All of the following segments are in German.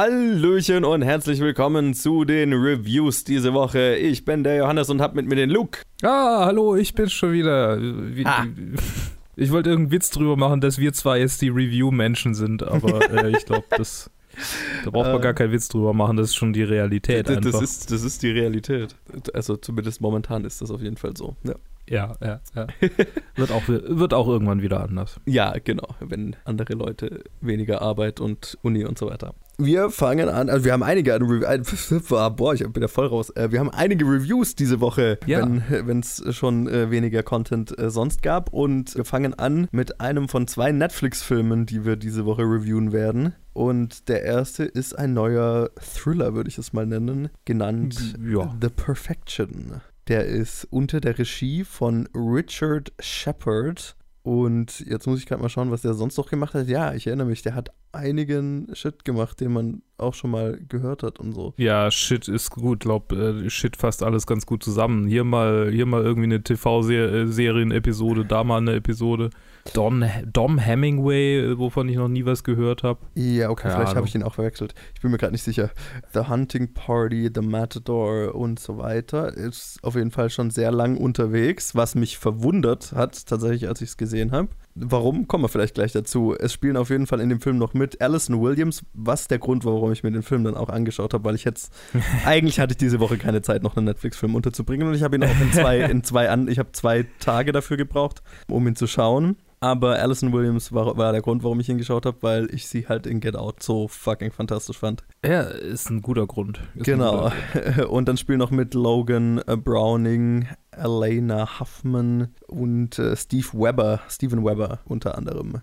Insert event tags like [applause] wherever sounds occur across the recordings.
Hallöchen und herzlich willkommen zu den Reviews diese Woche. Ich bin der Johannes und hab mit mir den Luke. Ah, hallo, ich bin schon wieder. Wie, Ah. [laughs] Ich wollte irgendeinen Witz drüber machen, dass wir zwar jetzt die Review-Menschen sind, aber [laughs] äh, ich glaube, das. Da braucht man Äh. gar keinen Witz drüber machen, das ist schon die Realität Das, einfach. das, ist, das ist die Realität. Also zumindest momentan ist das auf jeden Fall so. Ja, ja, ja, ja. [laughs] wird, auch, wird auch irgendwann wieder anders. ja genau. Wenn andere Leute weniger Arbeit und Uni und so weiter. Wir fangen an, also wir haben einige [laughs] boah, ich bin ja voll raus. Äh, Wir haben einige Reviews diese Woche, Ja. wenn es schon äh, weniger Content äh, sonst gab. Und wir fangen an mit einem von zwei Netflix-Filmen, die wir diese Woche reviewen werden. Und der erste ist ein neuer Thriller, würde ich es mal nennen, genannt Ja. The Perfection. Der ist unter der Regie von Richard Shepard. Und jetzt muss ich gerade mal schauen, was der sonst noch gemacht hat. Ja, ich erinnere mich, der hat einigen Shit gemacht, den man auch schon mal gehört hat und so. Ja, Shit ist gut, glaub, äh, Shit fasst alles ganz gut zusammen. Hier mal, hier mal irgendwie eine TV-Serien-Episode, da mal eine Episode. Don, Dom Hemingway, äh, wovon ich noch nie was gehört habe. Ja, okay, Keine vielleicht habe ich ihn auch verwechselt. Ich bin mir gerade nicht sicher. The Hunting Party, The Matador und so weiter. Ist auf jeden Fall schon sehr lang unterwegs, was mich verwundert hat, tatsächlich, als ich es gesehen habe. Warum? Kommen wir vielleicht gleich dazu. Es spielen auf jeden Fall in dem Film noch mit Alison Williams, was der Grund war, warum ich mir den Film dann auch angeschaut habe, weil ich jetzt [laughs] eigentlich hatte ich diese Woche keine Zeit, noch einen Netflix-Film unterzubringen und ich habe ihn auch in zwei, in zwei an, ich habe zwei Tage dafür gebraucht, um ihn zu schauen. Aber Alison Williams war, war der Grund, warum ich ihn geschaut habe, weil ich sie halt in Get Out so fucking fantastisch fand. Ja, ist ein guter Grund. Ist Genau. guter [laughs] Und dann spielen noch mit Logan äh, Browning, Elena Huffman und äh, Steve Webber, Steven Webber unter anderem.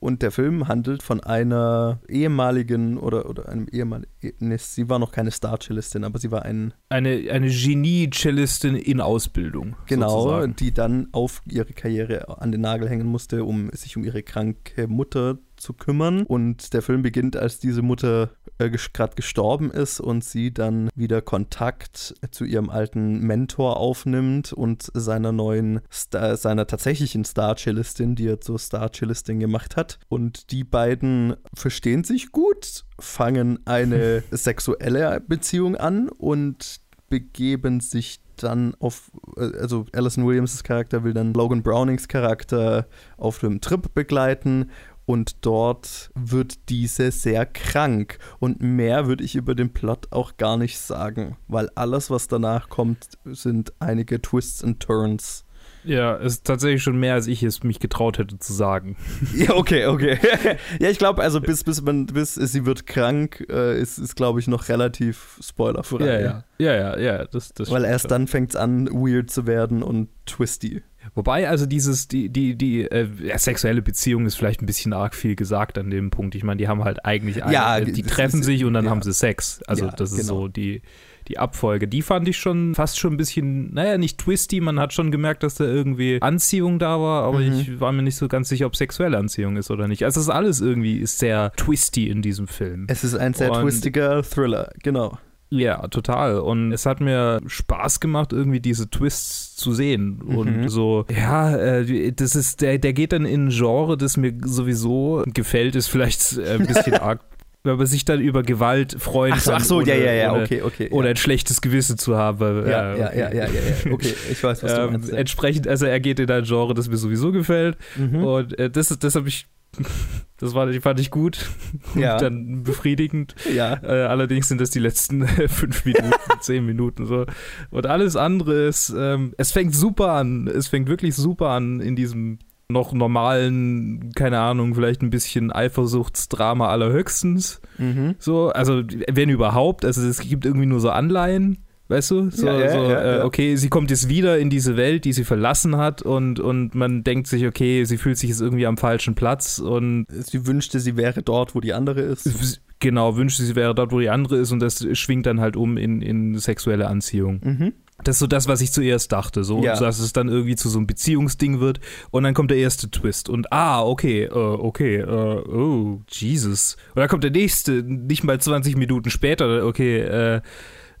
Und der Film handelt von einer ehemaligen oder, oder einem ehemaligen, ne, sie war noch keine Star-Cellistin, aber sie war ein, Eine, eine Genie-Cellistin in Ausbildung. genau, sozusagen. die dann auf ihre Karriere an den Nagel hängen musste, um sich um ihre kranke Mutter zu kümmern. Und der Film beginnt, als diese Mutter äh, gerade gestorben ist und sie dann wieder Kontakt zu ihrem alten Mentor aufnimmt und seiner neuen, Star, seiner tatsächlichen Star-Cellistin, die er zur Star-Cellistin gemacht hat. Und die beiden verstehen sich gut, fangen eine [laughs] sexuelle Beziehung an und begeben sich dann auf, äh, also Alison Williams' Charakter will dann Logan Brownings Charakter auf einem Trip begleiten und dort wird diese sehr krank. Und mehr würde ich über den Plot auch gar nicht sagen, weil alles, was danach kommt, sind einige Twists and Turns. Ja, ist tatsächlich schon mehr, als ich es mich getraut hätte zu sagen. [laughs] Ja, okay, okay. [laughs] ja, ich glaube, also bis, bis, man, bis sie wird krank, äh, ist, ist glaube ich, noch relativ spoilerfrei. Ja, ja, ja, das, das Weil erst schon. dann fängt es an, weird zu werden und twisty. Wobei, also dieses, die, die, die äh, sexuelle Beziehung ist vielleicht ein bisschen arg viel gesagt an dem Punkt. Ich meine, die haben halt eigentlich, ein, Ja, äh, die treffen ist- sich und dann ja. haben sie Sex. Also Ja, das ist genau. so die, die Abfolge. Die fand ich schon fast schon ein bisschen, naja, nicht twisty. Man hat schon gemerkt, dass da irgendwie Anziehung da war, aber Mhm. ich war mir nicht so ganz sicher, ob sexuelle Anziehung ist oder nicht. Also das ist alles irgendwie ist sehr twisty in diesem Film. Es ist ein sehr Und- twistiger Thriller, genau. Ja, total. Und es hat mir Spaß gemacht, irgendwie diese Twists zu sehen. Mhm. Und so, ja, äh, das ist, der, der geht dann in ein Genre, das mir sowieso gefällt, ist vielleicht äh, ein bisschen [laughs] arg, wenn man sich dann über Gewalt freuen Ach so, kann. ach so, ohne, ja, ja, ja, ohne, okay, okay. Oder ja. ein schlechtes Gewissen zu haben. weil, ja, ja, okay. ja, ja, ja, ja, okay, ich weiß, was du [laughs] Ähm, meinst. entsprechend, also er geht in ein Genre, das mir sowieso gefällt. Mhm. Und äh, das, das habe ich, [laughs] das war, fand ich gut. Ja. Und dann befriedigend. Ja, Äh, allerdings sind das die letzten [laughs] fünf Minuten, [laughs] zehn Minuten so. Und alles andere ist, ähm, es fängt super an. Es fängt wirklich super an in diesem noch normalen, keine Ahnung, vielleicht ein bisschen Eifersuchtsdrama allerhöchstens. mhm. So, also wenn überhaupt, also es gibt irgendwie nur so Anleihen. Weißt du? So, Ja, ja, so ja, äh, okay, sie kommt jetzt wieder in diese Welt, die sie verlassen hat und, und man denkt sich, okay, sie fühlt sich jetzt irgendwie am falschen Platz und Sie wünschte, sie wäre dort, wo die andere ist. genau, wünschte, sie wäre dort, wo die andere ist und das schwingt dann halt um in, in sexuelle Anziehung. Mhm. Das ist so das, was ich zuerst dachte, so, Ja. dass es dann irgendwie zu so einem Beziehungsding wird und dann kommt der erste Twist und ah, okay, äh, okay, äh, oh, Jesus. Und dann kommt der nächste, nicht mal 20 Minuten später, okay, äh,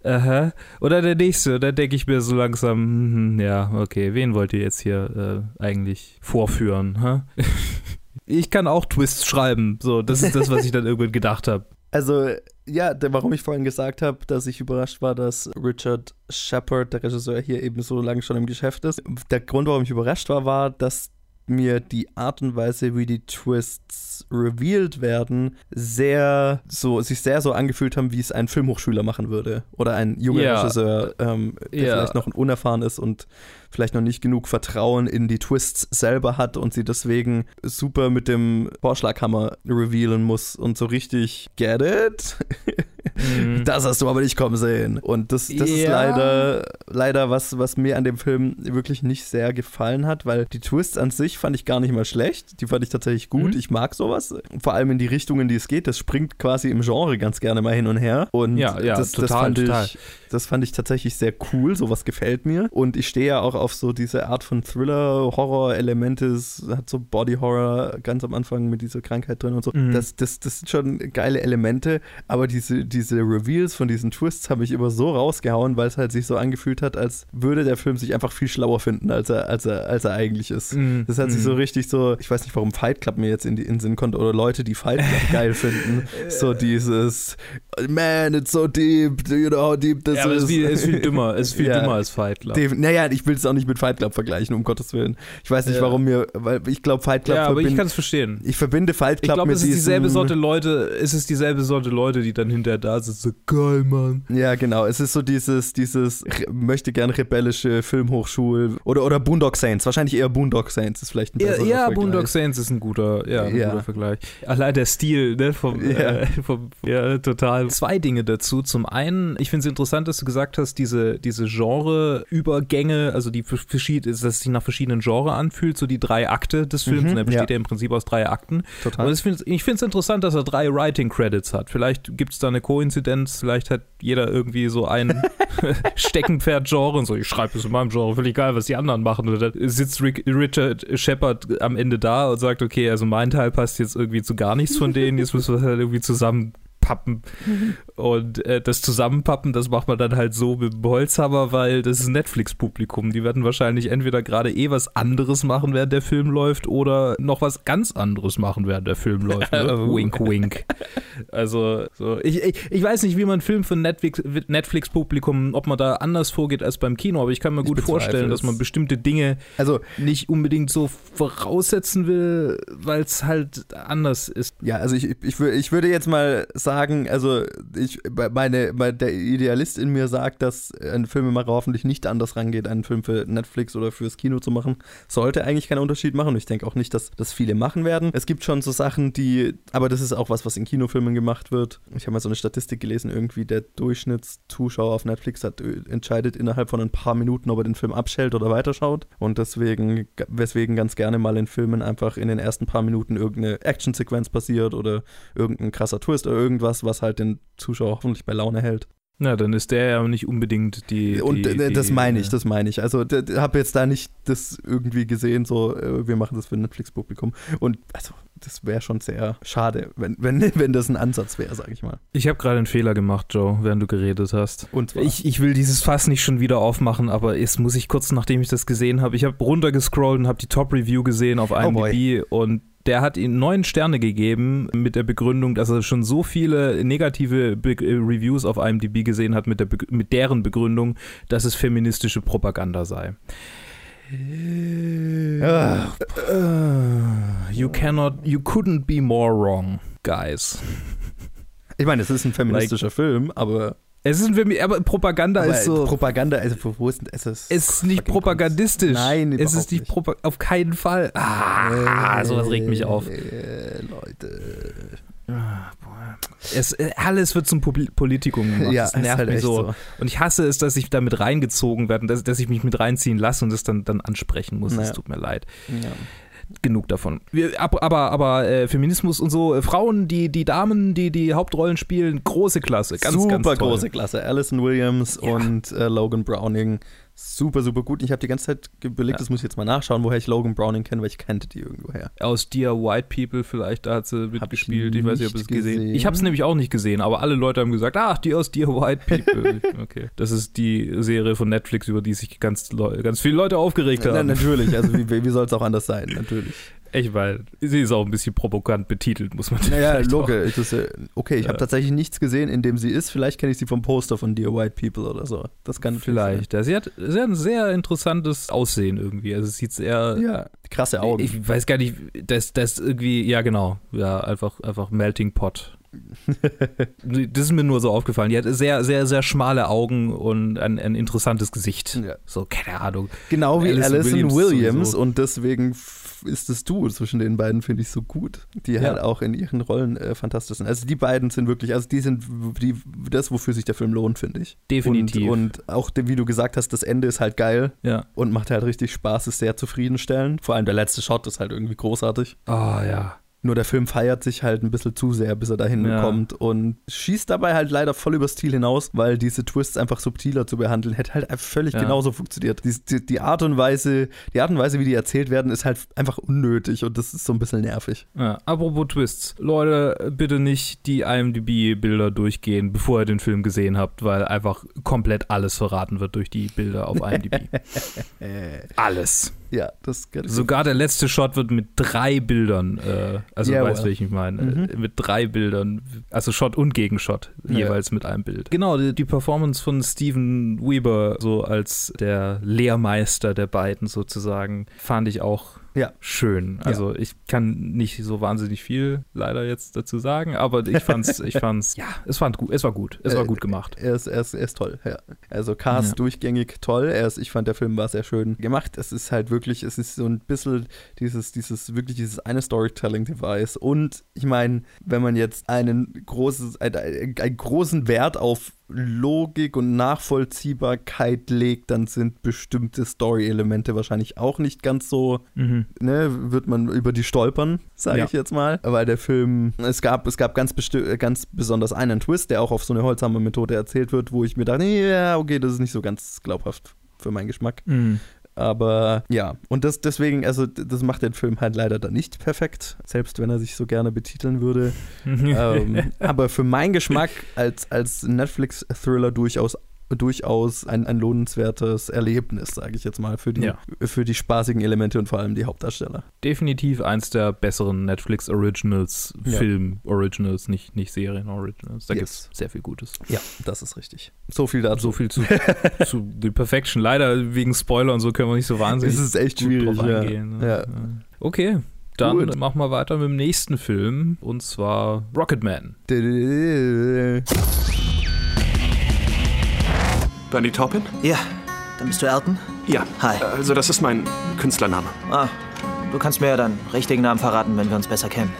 aha. Oder der nächste, dann denke ich mir so langsam, hm, ja, okay, wen wollt ihr jetzt hier äh, eigentlich vorführen, hä? [laughs] Ich kann auch Twists schreiben, so, das ist das, was ich dann irgendwann gedacht habe. Also, ja, der, warum ich vorhin gesagt habe, dass ich überrascht war, dass Richard Shepard, der Regisseur, hier eben so lange schon im Geschäft ist. Der Grund, warum ich überrascht war, war, dass mir die Art und Weise, wie die Twists revealed werden, sehr so, sich sehr so angefühlt haben, wie es ein Filmhochschüler machen würde. Oder ein junger Ja. Regisseur, ähm, der Ja. vielleicht noch unerfahren ist und vielleicht noch nicht genug Vertrauen in die Twists selber hat und sie deswegen super mit dem Vorschlaghammer revealen muss und so richtig get it? Mhm. [laughs] Das hast du aber nicht kommen sehen. Und das, das ist Ja. leider, leider was, was mir an dem Film wirklich nicht sehr gefallen hat, weil die Twists an sich fand ich gar nicht mal schlecht. Die fand ich tatsächlich gut. Mhm. Ich mag sowas. Vor allem in die Richtung, in die es geht. Das springt quasi im Genre ganz gerne mal hin und her. Und Ja, ja, das, das, total, fand total. Ich, das fand ich tatsächlich sehr cool. Sowas gefällt mir. Und ich stehe ja auch auf so diese Art von Thriller, Horror-Elemente. Es hat so Body-Horror ganz am Anfang mit dieser Krankheit drin und so. Mhm. Das, das, das sind schon geile Elemente. Aber diese, diese Reveals von diesen Twists haben mich immer so rausgehauen, weil es halt sich so angefühlt hat, als würde der Film sich einfach viel schlauer finden, als er, als er, als er eigentlich ist. Mhm. Das hat sich Mhm. so richtig so, ich weiß nicht, warum Fight Club mir jetzt in, die, in den Sinn kommt oder Leute, die Fight Club [laughs] geil finden. So dieses, man, it's so deep, do you know how deep this Ja, aber es is? ist viel, es ist viel dümmer. Es ist viel [laughs] Ja. dümmer als Fight Club. Naja, ich will es auch nicht mit Fight Club vergleichen, um Gottes Willen. Ich weiß nicht, Ja. warum mir, weil ich glaube, Fight Club Ja, aber ich kann es verstehen. ich verbinde Fight Ich Club glaube, mit es ist dieselbe Sorte Leute, es ist dieselbe Sorte Leute, die dann hinterher da sind, so geil, Mann. Ja, genau. Es ist so dieses, dieses möchte gern rebellische Filmhochschul oder, oder Boondock Saints. Wahrscheinlich eher Boondock Saints ist vielleicht ein Ja, besserer ja Vergleich. Boondock Saints ist ein guter, ja, ein Ja. guter Vergleich. Allein der Stil, ne, vom, Ja. äh, vom ja, total. Zwei Dinge dazu. Zum einen, ich finde es interessant, dass du gesagt hast, diese, diese Genre-Übergänge, also die dass es sich nach verschiedenen Genres anfühlt, so die drei Akte des Films, Mhm, und er besteht ja. ja. im Prinzip aus drei Akten. Total. Und ich finde ich finde es interessant, dass er drei Writing Credits hat. Vielleicht gibt es da eine Koinzidenz, vielleicht hat jeder irgendwie so ein [laughs] Steckenpferd-Genre und so, ich schreibe es in meinem Genre, völlig egal, was die anderen machen. Und dann sitzt Rick, Richard Shepard am Ende da und sagt, okay, also mein Teil passt jetzt irgendwie zu gar nichts von denen, jetzt müssen wir halt irgendwie zusammenpappen. Und äh, das Zusammenpappen, das macht man dann halt so mit dem Holzhammer, weil das ist Netflix-Publikum. Die werden wahrscheinlich entweder gerade eh was anderes machen, während der Film läuft, oder noch was ganz anderes machen, während der Film läuft. Ne? [laughs] Oh. wink, wink. Also, so. ich, ich, ich weiß nicht, wie man Film für Netflix- Netflix-Publikum, ob man da anders vorgeht als beim Kino, aber ich kann mir Ich gut vorstellen, dass man bestimmte Dinge Also, nicht unbedingt so voraussetzen will, weil es halt anders ist. ja, also ich, ich, ich würde jetzt mal sagen, also ich, meine, meine, der Idealist in mir sagt, dass ein Filmemacher hoffentlich nicht anders rangeht, einen Film für Netflix oder fürs Kino zu machen. Sollte eigentlich keinen Unterschied machen. Und ich denke auch nicht, dass das viele machen werden. Es gibt schon so Sachen, die, aber das ist auch was, was in Kinofilmen gemacht wird. Ich habe mal so eine Statistik gelesen, irgendwie der Durchschnittszuschauer auf Netflix hat äh, entscheidet innerhalb von ein paar Minuten, ob er den Film abschält oder weiterschaut. Und deswegen, weswegen ganz gerne mal in Filmen einfach in den ersten paar Minuten irgendeine Actionsequenz passiert oder irgendein krasser Twist oder irgendwas, was halt den Zuschauer hoffentlich bei Laune hält. Na, dann ist der ja nicht unbedingt die. Und die, äh, die, das meine ich, äh, das meine ich. Also habe jetzt da nicht das irgendwie gesehen, so äh, wir machen das für ein Netflix-Publikum. Und also das wäre schon sehr schade, wenn, wenn, [laughs] wenn das ein Ansatz wäre, sage ich mal. Ich habe gerade einen Fehler gemacht, Joe, während du geredet hast. Und zwar, Ich, ich will dieses Fass nicht schon wieder aufmachen, aber jetzt muss ich kurz, nachdem ich das gesehen habe, ich habe runtergescrollt und habe die Top-Review gesehen auf Oh. IMDb und der hat ihm neun Sterne gegeben mit der Begründung, dass er schon so viele negative Be äh, Reviews auf IMDb gesehen hat mit, der Be mit deren Begründung, dass es feministische Propaganda sei. Äh, you cannot, you couldn't be more wrong, guys. ich meine, es ist ein feministischer Film, aber, Es ist ein aber Propaganda aber ist so. Propaganda, also wo- ist denn es? Ist Es ist nicht propagandistisch. Nein, es ist nicht nicht. Propa auf keinen Fall. Ah, sowas regt mich auf. Äh, Leute. Es, äh, alles wird zum Politikum gemacht. Ja, das nervt halt mich so. so. Und ich hasse es, dass ich damit reingezogen werde, und dass, dass ich mich mit reinziehen lasse und es dann, dann ansprechen muss. Es Naja. tut mir leid. Ja. Genug davon. Wir, ab, aber aber äh, Feminismus und so, äh, Frauen, die, die Damen, die die Hauptrollen spielen, große Klasse. Ganz, super ganz große Klasse. Alison Williams Ja. und äh, Logan Browning. Super, super gut. Ich habe die ganze Zeit überlegt, Ja. das muss ich jetzt mal nachschauen, woher ich Logan Browning kenne, weil ich kannte die irgendwoher. Aus Dear White People vielleicht, da hat sie mitgespielt. Ich, weiß nicht, ob es gesehen gesehen. Ich habe es nämlich auch nicht gesehen, aber alle Leute haben gesagt, ach, die aus Dear White People. [laughs] okay. Das ist die Serie von Netflix, über die sich ganz, ganz viele Leute aufgeregt Na, haben. natürlich, also wie, wie soll es auch anders sein? Natürlich. Ich meine, sie ist auch ein bisschen provokant betitelt, muss man Naja, vielleicht auch- Loge. Okay, ich habe Ja. tatsächlich nichts gesehen, in dem sie ist. Vielleicht kenne ich sie vom Poster von Dear White People oder so. Das kann Vielleicht. Ja, sie, hat, sie hat ein sehr interessantes Aussehen irgendwie. Also es sieht sehr. Ja, krasse Augen. Ich weiß gar nicht, das, das irgendwie, ja genau, ja, einfach, einfach Melting Pot. [laughs] das ist mir nur so aufgefallen. Die hat sehr, sehr, sehr schmale Augen und ein, ein interessantes Gesicht. Ja. So, keine Ahnung. Genau wie Alison Williams Williams, und deswegen ist das Duo zwischen den beiden, finde ich, so gut. Die Ja. halt auch in ihren Rollen äh, fantastisch sind. Also die beiden sind wirklich, also die sind die, das, wofür sich der Film lohnt, finde ich. Definitiv. Und, und auch, wie du gesagt hast, das Ende ist halt geil Ja. und macht halt richtig Spaß, ist sehr zufriedenstellend. Vor allem der letzte Shot ist halt irgendwie großartig. Oh ja. Nur der Film feiert sich halt ein bisschen zu sehr, bis er dahin Ja. kommt und schießt dabei halt leider voll übers Ziel hinaus, weil diese Twists einfach subtiler zu behandeln, hätte halt völlig Ja. genauso funktioniert. Die, die, die Art und Weise, die Art und Weise, wie die erzählt werden, ist halt einfach unnötig und das ist so ein bisschen nervig. ja. Apropos Twists. Leute, bitte nicht die IMDb-Bilder durchgehen, bevor ihr den Film gesehen habt, weil einfach komplett alles verraten wird durch die Bilder auf [laughs] IMDb. alles. Ja, das kann ich Sogar der letzte Shot wird mit drei Bildern, äh, also du weißt, well. welchen ich meine, Mhm. äh, mit drei Bildern, also Shot und Gegenshot, Ja. jeweils mit einem Bild. Genau, die, die Performance von Steven Weber, so als der Lehrmeister der beiden sozusagen, fand ich auch Ja. schön. Also ich kann nicht so wahnsinnig viel leider jetzt dazu sagen, aber ich [laughs] fand's, ich fand's, ja, es fand gut, es war gut, es war Äh, gut gemacht. Er ist, er, ist, er ist toll, ja. Also Cast Ja. durchgängig toll. Er ist, ich fand, der Film war sehr schön gemacht. Es ist halt wirklich, es ist so ein bisschen dieses, dieses, wirklich dieses eine Storytelling-Device. Und ich meine, wenn man jetzt einen, großes, ein, ein, einen großen Wert auf Logik und Nachvollziehbarkeit legt, dann sind bestimmte Story-Elemente wahrscheinlich auch nicht ganz so Mhm. ne, wird man über die stolpern, sage Ja. ich jetzt mal. Weil der Film, es gab, es gab ganz, ganz besonders einen Twist, der auch auf so eine holzame Methode erzählt wird, wo ich mir dachte, ja, okay, das ist nicht so ganz glaubhaft für meinen Geschmack. Mhm. Aber ja, und das deswegen, also das macht den Film halt leider dann nicht perfekt, selbst wenn er sich so gerne betiteln würde. [laughs] ähm, aber für meinen Geschmack als, als Netflix-Thriller durchaus durchaus ein, ein lohnenswertes Erlebnis, sage ich jetzt mal, für die, Ja. für die spaßigen Elemente und vor allem die Hauptdarsteller. Definitiv eins der besseren Netflix Originals, Ja. Film Originals, nicht, nicht Serien Originals. Da Yes. gibt's sehr viel Gutes. Ja, das ist richtig. So viel dazu. So viel zu, zu [laughs] The Perfection. Leider wegen Spoiler und so können wir nicht so wahnsinnig Es ist echt schwierig, ja. eingehen. ne? Ja. Okay, dann Gut. machen wir weiter mit dem nächsten Film und zwar Rocketman. Bernie Taupin? Ja, dann bist du Elton? Ja. Hi. Also das ist mein Künstlername. Ah, du kannst mir ja deinen richtigen Namen verraten, wenn wir uns besser kennen.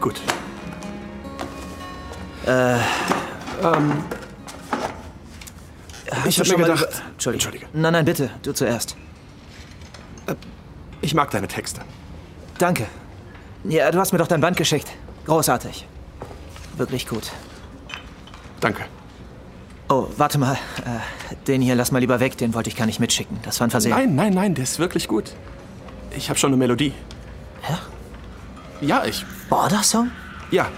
Gut. Äh, Ähm, ich habe schon mir gedacht... über- Entschuldige. Entschuldige. Nein, nein, bitte, du zuerst. Ich mag deine Texte. Danke. Ja, du hast mir doch dein Band geschickt. Großartig. Wirklich gut. Danke. Oh, warte mal. Äh, den hier lass mal lieber weg, den wollte ich gar nicht mitschicken. Das war ein Versehen. Nein, nein, nein, der ist wirklich gut. Ich habe schon eine Melodie. Ja? Ja, ich... Border-Song? Ja.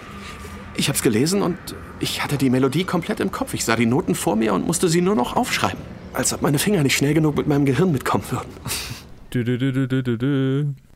Ich hab's gelesen und ich hatte die Melodie komplett im Kopf. Ich sah die Noten vor mir und musste sie nur noch aufschreiben. Als ob meine Finger nicht schnell genug mit meinem Gehirn mitkommen würden.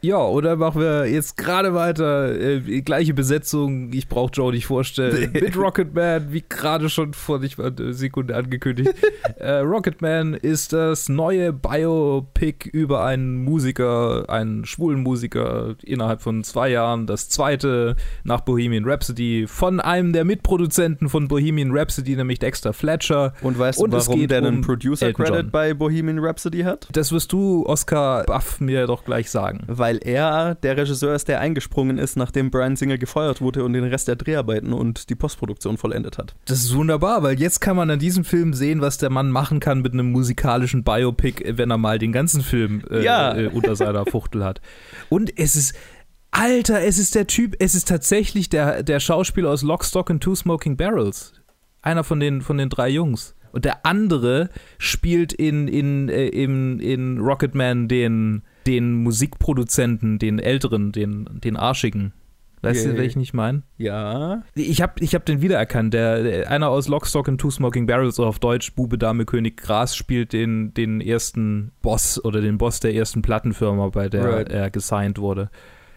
Ja, oder machen wir jetzt gerade weiter. Äh, gleiche Besetzung, ich brauche Joe nicht vorstellen. Mit Rocketman, wie gerade schon vor nicht mal eine Sekunde angekündigt. [laughs] äh, Rocketman ist das neue Biopic über einen Musiker, einen schwulen Musiker innerhalb von zwei Jahren. Das zweite nach Bohemian Rhapsody von einem der Mitproduzenten von Bohemian Rhapsody, nämlich Dexter Fletcher. Und weißt du, Und warum der einen um Producer Elton Credit John. bei Bohemian Rhapsody hat? Das wirst du, Oscar Buff, mir doch gleich sagen. Weil er der Regisseur ist, der eingesprungen ist, nachdem Brian Singer gefeuert wurde und den Rest der Dreharbeiten und die Postproduktion vollendet hat. Das ist wunderbar, weil jetzt kann man an diesem Film sehen, was der Mann machen kann mit einem musikalischen Biopic, wenn er mal den ganzen Film äh, Ja. äh, unter seiner [laughs] Fuchtel hat. Und es ist. Alter, es ist der Typ, es ist tatsächlich der, der Schauspieler aus Lock, Stock and Two Smoking Barrels. Einer von den, von den drei Jungs. Und der andere spielt in, in, äh, in, in Rocketman den, den Musikproduzenten, den älteren, den, den Arschigen. Weißt du, welchen ich meine? Ja. Ich habe ich hab den wiedererkannt. Der, der, einer aus Lockstock and Two Smoking Barrels, oder auf Deutsch Bube, Dame, König, Gras, spielt den, den ersten Boss oder den Boss der ersten Plattenfirma, bei der Right. er gesigned wurde.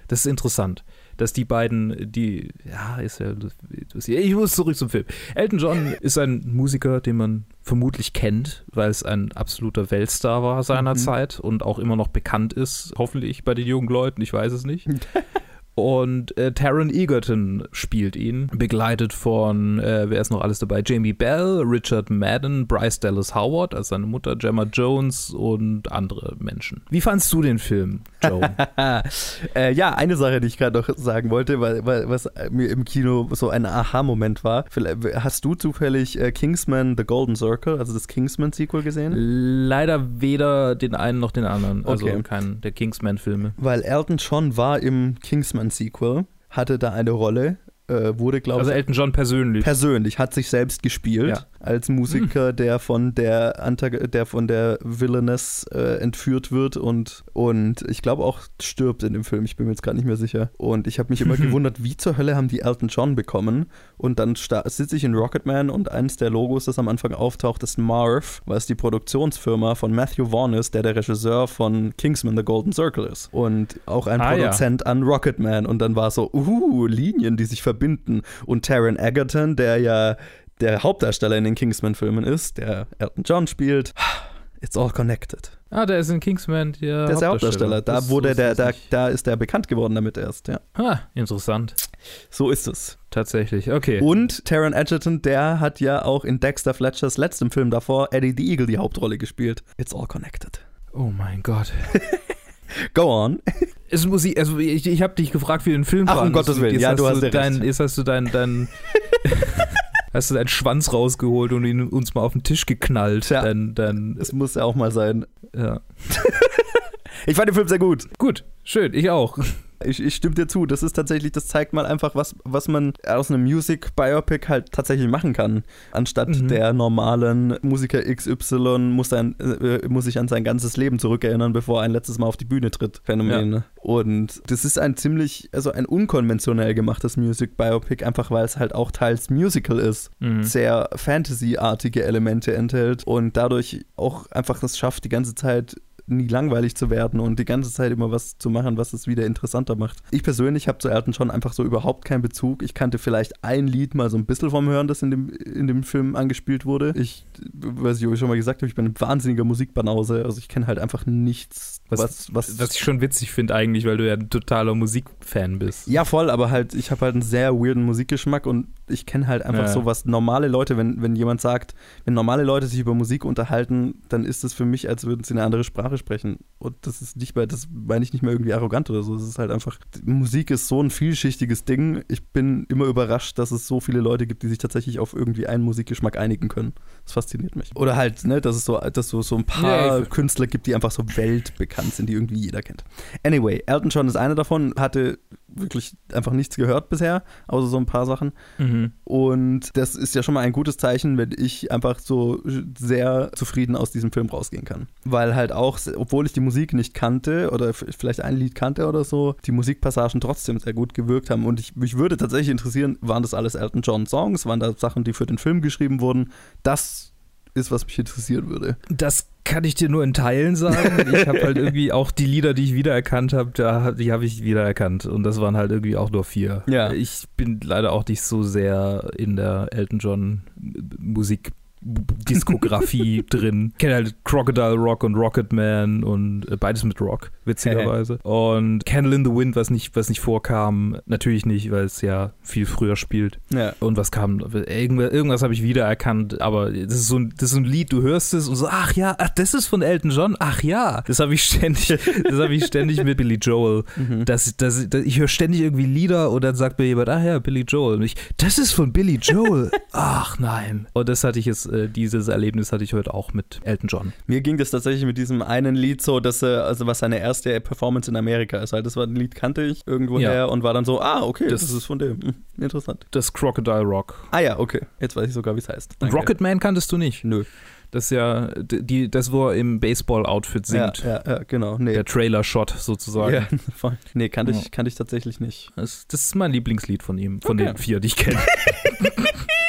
Das ist interessant, dass die beiden, die, ja, ist ja, ich muss zurück zum Film. Elton John [laughs] ist ein Musiker, den man vermutlich kennt, weil es ein absoluter Weltstar war seiner Mhm. Zeit und auch immer noch bekannt ist, hoffentlich bei den jungen Leuten, ich weiß es nicht. [laughs] Und äh, Taron Egerton spielt ihn, begleitet von, äh, wer ist noch alles dabei? Jamie Bell, Richard Madden, Bryce Dallas Howard als seine Mutter, Gemma Jones und andere Menschen. Wie fandst du den Film, Joe? [laughs] äh, ja, eine Sache, die ich gerade noch sagen wollte, weil, weil was mir im Kino so ein Aha-Moment war. Vielleicht, hast du zufällig äh, Kingsman The Golden Circle, also das Kingsman-Sequel gesehen? Leider weder den einen noch den anderen. Also Okay. kein der Kingsman-Filme. Weil Elton John war im Kingsman-Sequel, hatte da eine Rolle, äh, wurde, glaube Also ich, Elton John persönlich. persönlich, hat sich selbst gespielt Ja. Als Musiker, der von der Antag der von der Villainess äh, entführt wird und, und ich glaube auch stirbt in dem Film, ich bin mir jetzt gerade nicht mehr sicher. Und ich habe mich immer [laughs] gewundert, wie zur Hölle haben die Elton John bekommen? Und dann sitze ich in Rocketman und eines der Logos, das am Anfang auftaucht, ist Marv, was die Produktionsfirma von Matthew Vaughn ist, der der Regisseur von Kingsman The Golden Circle ist. Und auch ein Ah, ja. Produzent an Rocketman. Und dann war so, uh, Linien, die sich verbinden. Und Taron Egerton, der ja der Hauptdarsteller in den Kingsman-Filmen ist, der Elton John spielt. It's all connected. ah, der ist in Kingsman der, Der ist der Hauptdarsteller. Da Das wurde der, da, da ist der bekannt geworden damit erst, ja. Ah, interessant. So ist es. Tatsächlich. Okay. Und Taron Egerton, der hat ja auch in Dexter Fletchers letztem Film davor Eddie the Eagle die Hauptrolle gespielt. It's all connected. oh mein Gott. [laughs] Go on. [laughs] Es muss ich, also ich, ich habe dich gefragt, wie du den Film Ach, um. Gottes Willen. Jetzt Ja, du hast ja dein, recht. Jetzt hast du dein, dein [laughs] hast du deinen Schwanz rausgeholt und ihn uns mal auf den Tisch geknallt. Tja. Dein, dein, Es muss ja auch mal sein. ja. [laughs] Ich fand den Film sehr gut. Gut, schön, ich auch. Ich, ich stimme dir zu. Das ist tatsächlich, das zeigt mal einfach, was, was man aus einem Music-Biopic halt tatsächlich machen kann. Anstatt Mhm. der normalen Musiker XY muss, ein, äh, muss sich an sein ganzes Leben zurückerinnern, bevor er ein letztes Mal auf die Bühne tritt. Phänomen. ne? Und das ist ein ziemlich, also ein unkonventionell gemachtes Music-Biopic, einfach weil es halt auch teils Musical ist. Mhm. Sehr Fantasy-artige Elemente enthält und dadurch auch einfach es schafft, die ganze Zeit nie langweilig zu werden und die ganze Zeit immer was zu machen, was es wieder interessanter macht. Ich persönlich habe zu Elton John einfach so überhaupt keinen Bezug. Ich kannte vielleicht ein Lied mal so ein bisschen vom Hören, das in dem, in dem Film angespielt wurde. Ich weiß nicht, ob ich schon mal gesagt habe, ich bin ein wahnsinniger Musikbanause. Also ich kenne halt einfach nichts, Was, was, was, was ich schon witzig finde eigentlich, weil du ja ein totaler Musikfan bist. Ja, voll, aber halt, ich habe halt einen sehr weirden Musikgeschmack und ich kenne halt einfach Ja. so, was normale Leute, wenn, wenn jemand sagt, wenn normale Leute sich über Musik unterhalten, dann ist es für mich, als würden sie eine andere Sprache sprechen. Und das ist nicht mehr, das meine ich nicht mehr irgendwie arrogant oder so. Es ist halt einfach, Musik ist so ein vielschichtiges Ding. Ich bin immer überrascht, dass es so viele Leute gibt, die sich tatsächlich auf irgendwie einen Musikgeschmack einigen können. Das fasziniert mich. Oder halt, ne, dass es so, dass so, so ein paar Ja, Künstler gibt, die einfach so weltbekannt sind, die irgendwie jeder kennt. Anyway, Elton John ist einer davon, hatte wirklich einfach nichts gehört bisher, außer so ein paar Sachen. Mhm. Und das ist ja schon mal ein gutes Zeichen, wenn ich einfach so sehr zufrieden aus diesem Film rausgehen kann. Weil halt auch, obwohl ich die Musik nicht kannte oder vielleicht ein Lied kannte oder so, die Musikpassagen trotzdem sehr gut gewirkt haben. Und ich, mich würde tatsächlich interessieren, waren das alles Elton John Songs? Waren das Sachen, die für den Film geschrieben wurden? Das ist, was mich interessieren würde. Das kann ich dir nur in Teilen sagen. Ich habe halt [laughs] irgendwie auch die Lieder, die ich wiedererkannt habe, die habe ich wiedererkannt. Und das waren halt irgendwie auch nur vier. Ja. Ich bin leider auch nicht so sehr in der Elton John Musik. Diskografie [laughs] drin. Kenne halt Crocodile Rock und Rocketman und äh, beides mit Rock, witzigerweise. [laughs] und Candle in the Wind, was nicht, was nicht vorkam, natürlich nicht, weil es ja viel früher spielt. Ja. Und was kam? Irgendwas, irgendwas habe ich wiedererkannt, aber das ist, so ein, das ist so ein Lied, du hörst es und so, ach ja, ach, das ist von Elton John, ach ja. Das habe ich ständig, [laughs] das habe ich ständig mit Billy Joel. Mhm. Das, das, das, ich höre ständig irgendwie Lieder und dann sagt mir jemand, ach ja, Billy Joel. Und ich, das ist von Billy Joel. ach nein. Und das hatte ich jetzt, äh, dieses Erlebnis hatte ich heute auch mit Elton John. Mir ging das tatsächlich mit diesem einen Lied so, dass er, also was seine erste Performance in Amerika ist. Halt, das war ein Lied, kannte ich irgendwoher Ja. und war dann so, ah, okay, das, Das- ist von dem. Hm, interessant. Das Crocodile Rock. Ah ja, okay. Jetzt weiß ich sogar, wie es heißt. Danke. Rocketman kanntest du nicht. Nö. Das ist ja die, das, wo er im Baseball-Outfit singt. Ja, ja, ja, genau. Nee. Der Trailer-Shot sozusagen. Ja, [laughs] voll. Nee, kannte ich, Ja. kannte ich tatsächlich nicht. Das, das ist mein Lieblingslied von ihm, von Okay. den vier, die ich kenne. [laughs]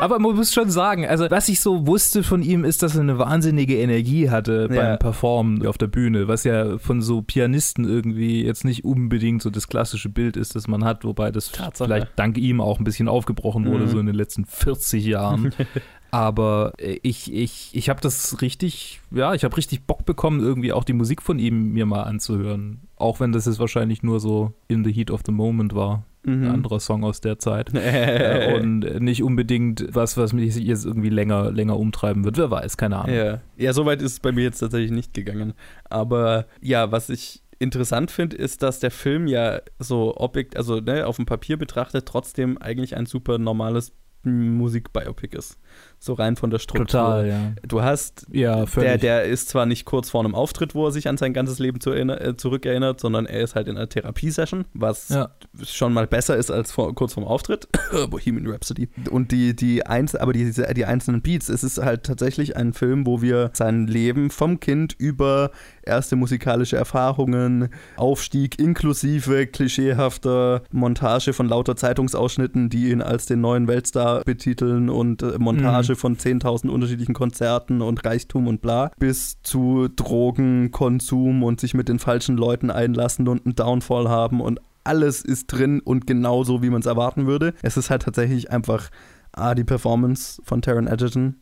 Aber man muss schon sagen, also was ich so wusste von ihm, ist, dass er eine wahnsinnige Energie hatte beim Ja. Performen auf der Bühne, was ja von so Pianisten irgendwie jetzt nicht unbedingt so das klassische Bild ist, das man hat, wobei das Tatsache. vielleicht dank ihm auch ein bisschen aufgebrochen wurde, Mhm. so in den letzten 40 Jahren. [laughs] Aber äh, ich, ich, ich habe das richtig, ja, ich habe richtig Bock bekommen, irgendwie auch die Musik von ihm mir mal anzuhören. Auch wenn das jetzt wahrscheinlich nur so in the heat of the moment war. Mhm. Ein anderer Song aus der Zeit. [laughs] Äh, und nicht unbedingt was, was mich jetzt irgendwie länger, länger umtreiben wird. Wer weiß, keine Ahnung. Ja, ja so weit ist es bei mir jetzt tatsächlich nicht gegangen. Aber ja, was ich interessant finde, ist, dass der Film ja so objekt, also ne, auf dem Papier betrachtet, trotzdem eigentlich ein super normales Musikbiopic ist. So rein von der Struktur. Total, ja. Du hast, Ja, völlig. der, der ist zwar nicht kurz vor einem Auftritt, wo er sich an sein ganzes Leben zu äh, zurückerinnert, sondern er ist halt in einer Therapiesession, was Ja. schon mal besser ist als vor, kurz vorm Auftritt. [coughs] Bohemian Rhapsody. Und die, die, einz aber die, die einzelnen Beats, es ist halt tatsächlich ein Film, wo wir sein Leben vom Kind über erste musikalische Erfahrungen, Aufstieg inklusive klischeehafter Montage von lauter Zeitungsausschnitten, die ihn als den neuen Weltstar betiteln und äh, Montage von 10.000 unterschiedlichen Konzerten und Reichtum und bla, bis zu Drogenkonsum und sich mit den falschen Leuten einlassen und einen Downfall haben und alles ist drin und genauso, wie man es erwarten würde. Es ist halt tatsächlich einfach A, die Performance von Taron Egerton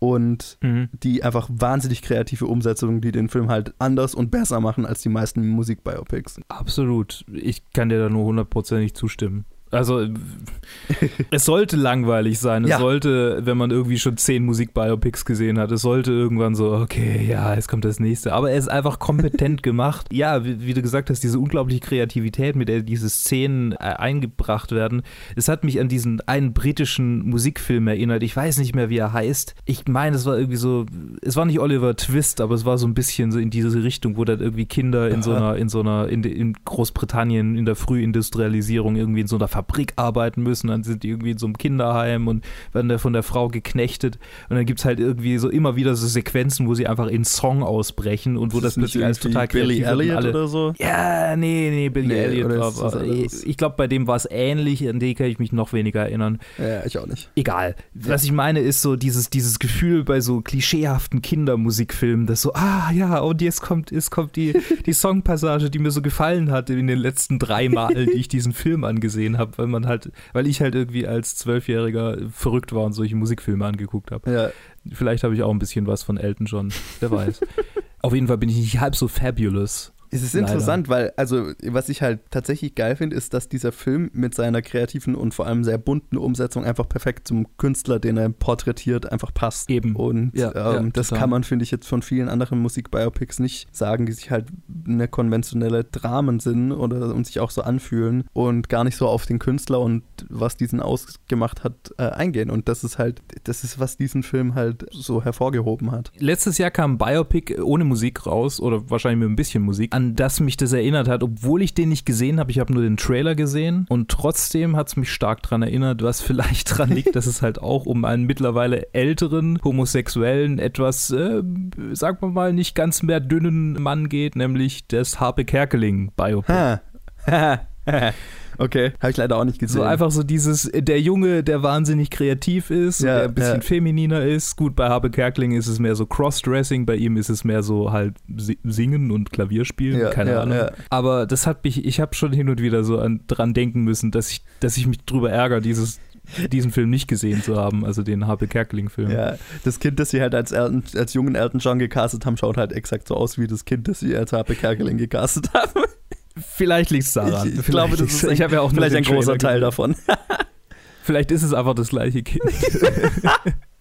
und Mhm. die einfach wahnsinnig kreative Umsetzung, die den Film halt anders und besser machen als die meisten Musikbiopics. Absolut. Ich kann dir da nur hundertprozentig zustimmen. Also, es sollte langweilig sein. Es Ja. sollte, wenn man irgendwie schon zehn Musikbiopics gesehen hat, es sollte irgendwann so, okay, ja, jetzt kommt das nächste. Aber er ist einfach kompetent [laughs] gemacht. Ja, wie, wie du gesagt hast, diese unglaubliche Kreativität, mit der diese Szenen äh, eingebracht werden. Es hat mich an diesen einen britischen Musikfilm erinnert. Ich weiß nicht mehr, wie er heißt. Ich meine, es war irgendwie so, es war nicht Oliver Twist, aber es war so ein bisschen so in diese Richtung, wo dann irgendwie Kinder in so einer, in so einer, in, in Großbritannien in der Frühindustrialisierung irgendwie in so einer Fabrik arbeiten müssen. Dann sind die irgendwie in so einem Kinderheim und werden da von der Frau geknechtet. Und dann gibt es halt irgendwie so immer wieder so Sequenzen, wo sie einfach in Song ausbrechen und wo das, nicht plötzlich alles total Billy Elliot alle, oder so. ja, nee, nee, Billy Nee, Elliot das anderes? ich glaube, bei dem war es ähnlich, an den kann ich mich noch weniger erinnern. Ja, ich auch nicht. Egal. Was ich meine, ist so dieses, dieses Gefühl bei so klischeehaften Kindermusikfilmen, dass so, ah ja, und jetzt kommt, jetzt kommt die, die [laughs] Songpassage, die mir so gefallen hat in den letzten drei Malen, die ich diesen Film angesehen habe, weil man halt, weil ich halt irgendwie als Zwölfjähriger verrückt war und solche Musikfilme angeguckt habe. Ja, Vielleicht habe ich auch ein bisschen was von Elton John, wer weiß. [laughs] Auf jeden Fall bin ich nicht halb so fabulous. Es ist Leider. interessant, weil, also, was ich halt tatsächlich geil finde, ist, dass dieser Film mit seiner kreativen und vor allem sehr bunten Umsetzung einfach perfekt zum Künstler, den er porträtiert, einfach passt. Eben. Und Ja, ähm, ja, das kann man, finde ich, jetzt von vielen anderen Musikbiopics nicht sagen, die sich halt eine konventionelle Dramen sind oder und sich auch so anfühlen und gar nicht so auf den Künstler und was diesen ausgemacht hat, äh, eingehen. Und das ist halt, das ist, was diesen Film halt so hervorgehoben hat. Letztes Jahr kam ein Biopic ohne Musik raus oder wahrscheinlich mit ein bisschen Musik, an das mich das erinnert hat, obwohl ich den nicht gesehen habe. Ich habe nur den Trailer gesehen und trotzdem hat es mich stark daran erinnert, was [laughs] vielleicht daran liegt, dass es halt auch um einen mittlerweile älteren homosexuellen, etwas, äh, sagen wir mal, nicht ganz mehr dünnen Mann geht, nämlich das Harpe Kerkeling Biopic. Ha. [laughs] [laughs] okay, habe ich leider auch nicht gesehen. So einfach so dieses, der Junge, der wahnsinnig kreativ ist, Ja, der ein bisschen ja. femininer ist. Gut, bei Habe Kerkeling ist es mehr so Crossdressing, bei ihm ist es mehr so halt si- singen und Klavierspielen, Ja, keine Ahnung. Aber das hat mich, ich habe schon hin und wieder so an, dran denken müssen, dass ich, dass ich mich drüber ärgere, dieses, diesen Film nicht gesehen zu haben, also den Habe Kerkeling-Film. Ja, das Kind, das sie halt als, Elton, als jungen Elton John gecastet haben, schaut halt exakt so aus wie das Kind, das sie als Harpe Kerkeling gecastet haben. Vielleicht liegt es daran. Ich, ich glaube, das ist ich habe ja auch vielleicht ein großer Trailer Teil davon. [laughs] Vielleicht ist es einfach das gleiche Kind. [laughs]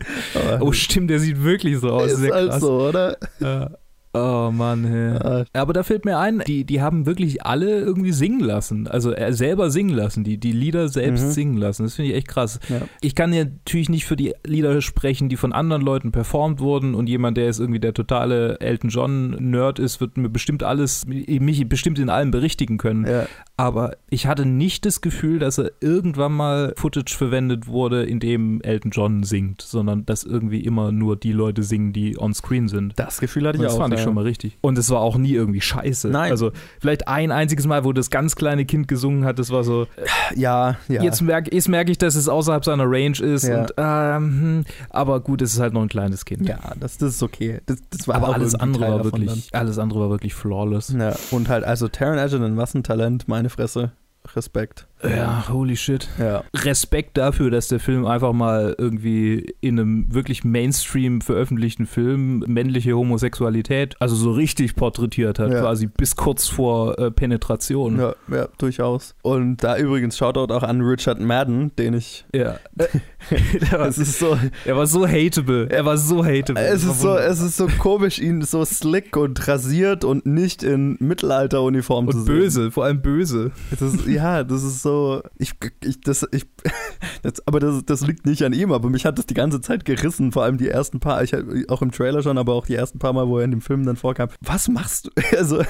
[laughs] Oh, stimmt, der sieht wirklich so aus. ist halt so, oder? Ja. Oh Mann, hey. Aber da fällt mir ein, die, die haben wirklich alle irgendwie singen lassen. Also er selber singen lassen, die, die Lieder selbst Mhm. singen lassen. Das finde ich echt krass. Ja. Ich kann ja natürlich nicht für die Lieder sprechen, die von anderen Leuten performt wurden und jemand, der jetzt irgendwie der totale Elton John-Nerd ist, wird mir bestimmt alles, mich bestimmt in allem berichtigen können. Ja. Aber ich hatte nicht das Gefühl, dass er irgendwann mal Footage verwendet wurde, in dem Elton John singt, sondern dass irgendwie immer nur die Leute singen, die on screen sind. Das Gefühl hatte ich das auch. fand ich ja. schon mal richtig. Und es war auch nie irgendwie scheiße. Nein. Also vielleicht ein einziges Mal, wo das ganz kleine Kind gesungen hat, das war so, Ja, ja. jetzt merke jetzt merk ich, dass es außerhalb seiner Range ist. Ja. Und, ähm, hm, aber gut, es ist halt noch ein kleines Kind. ja, das, das ist okay. Das, das war aber alles andere Teil war wirklich, alles andere war wirklich flawless. Ja, und halt, also Taron Egerton, was ein Talent, meine Fresse. Respekt. Ja, holy shit. Ja. Respekt dafür, dass der Film einfach mal irgendwie in einem wirklich Mainstream veröffentlichten Film männliche Homosexualität, also so richtig porträtiert hat, Ja. quasi bis kurz vor äh, Penetration. Ja, ja, durchaus. Und da übrigens Shoutout auch an Richard Madden, den ich. Ja. [laughs] Es ist so, er war so hateable. Er war so hateable. es Das ist so, es ist so komisch, ihn so slick und rasiert und nicht in Mittelalteruniform zu und sehen. böse, vor allem böse. Das ist, ja, das ist so. Ich, ich, das, ich, [laughs] das, aber das, das liegt nicht an ihm, aber mich hat das die ganze Zeit gerissen, vor allem die ersten paar, ich, auch im Trailer schon, aber auch die ersten paar Mal, wo er in dem Film dann vorkam. Was machst du? [laughs] Also,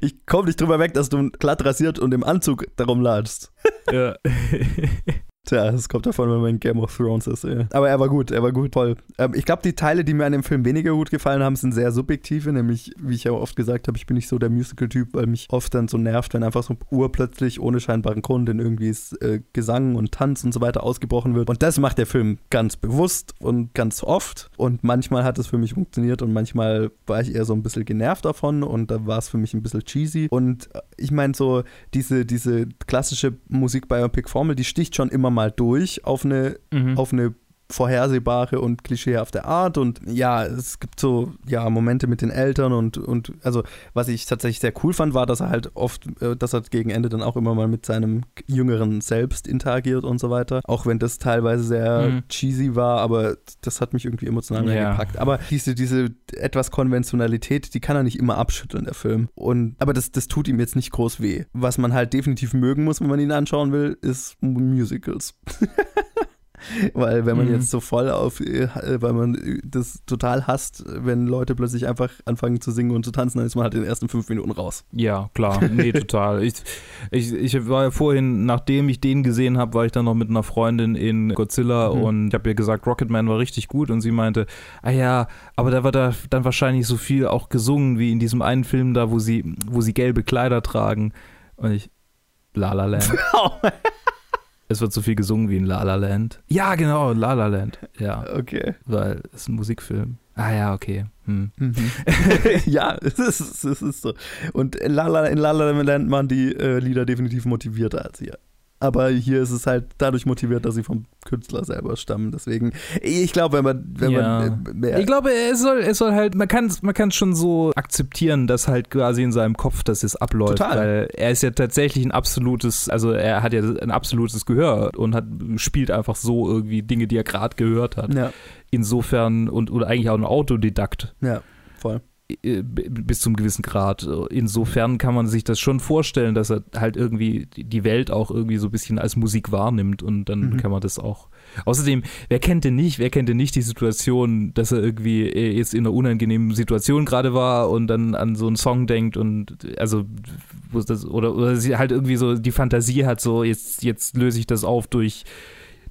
ich komme nicht drüber weg, dass du glatt rasiert und im Anzug darum ladst. Ja. [laughs] Tja, das kommt davon, wenn man in Game of Thrones ist. Ja. Aber er war gut, er war gut, toll. Ähm, ich glaube, die Teile, die mir an dem Film weniger gut gefallen haben, sind sehr subjektive. Nämlich, wie ich ja oft gesagt habe, ich bin nicht so der Musical-Typ, weil mich oft dann so nervt, wenn einfach so urplötzlich ohne scheinbaren Grund in irgendwie äh, Gesang und Tanz und so weiter ausgebrochen wird. Und das macht der Film ganz bewusst und ganz oft. Und manchmal hat es für mich funktioniert und manchmal war ich eher so ein bisschen genervt davon und da war es für mich ein bisschen cheesy. Und äh, ich meine, so diese, diese klassische Musik-Biopic-Formel, die sticht schon immer mal durch auf eine, Mhm. auf eine vorhersehbare und klischeehafte Art und ja, es gibt so ja Momente mit den Eltern und und also was ich tatsächlich sehr cool fand, war, dass er halt oft, äh, dass er gegen Ende dann auch immer mal mit seinem jüngeren Selbst interagiert und so weiter, auch wenn das teilweise sehr Mhm. cheesy war, aber das hat mich irgendwie emotional Ja. gepackt. Aber diese diese etwas Konventionalität, die kann er nicht immer abschütteln der Film und aber das das tut ihm jetzt nicht groß weh. Was man halt definitiv mögen muss, wenn man ihn anschauen will, ist Musicals. [laughs] Weil wenn man Mhm. jetzt so voll auf, äh, weil man äh, das total hasst, wenn Leute plötzlich einfach anfangen zu singen und zu tanzen, dann ist man halt in den ersten fünf Minuten raus. Ja, klar. Nee, total. Ich, ich, ich war ja vorhin, nachdem ich den gesehen habe, war ich dann noch mit einer Freundin in Godzilla Mhm. und ich habe ihr gesagt, Rocketman war richtig gut und sie meinte, ah ja, aber da war da dann wahrscheinlich so viel auch gesungen wie in diesem einen Film da, wo sie, wo sie gelbe Kleider tragen. Und ich, La La Land. [laughs] [laughs] es wird so viel gesungen wie in La La Land. Ja, genau, La La Land. Ja, okay. weil es ist ein Musikfilm. Ah ja, okay. Hm. [laughs] ja, es ist, es ist so. Und in La La, in La La Land waren die äh, Lieder definitiv motivierter als hier. Aber hier ist es halt dadurch motiviert, dass sie vom Künstler selber stammen. Deswegen, ich glaube, wenn man, wenn Ja. man äh, mehr, Ich glaube, es soll, es soll halt, man kann man kann schon so akzeptieren, dass halt quasi in seinem Kopf das jetzt abläuft, Total. weil er ist ja tatsächlich ein absolutes, also er hat ja ein absolutes Gehör und hat spielt einfach so irgendwie Dinge, die er gerade gehört hat. ja, Insofern und oder eigentlich auch ein Autodidakt ja, voll. Äh, bis zum gewissen Grad. Insofern kann man sich das schon vorstellen, dass er halt irgendwie die Welt auch irgendwie so ein bisschen als Musik wahrnimmt und dann Mhm. kann man das auch. Außerdem, wer kennt denn nicht, wer kennt denn nicht die Situation, dass er irgendwie äh, jetzt in einer unangenehmen Situation gerade war und dann an so einen Song denkt und also wo das, oder, oder sie halt irgendwie so die Fantasie hat, so jetzt, jetzt löse ich das auf durch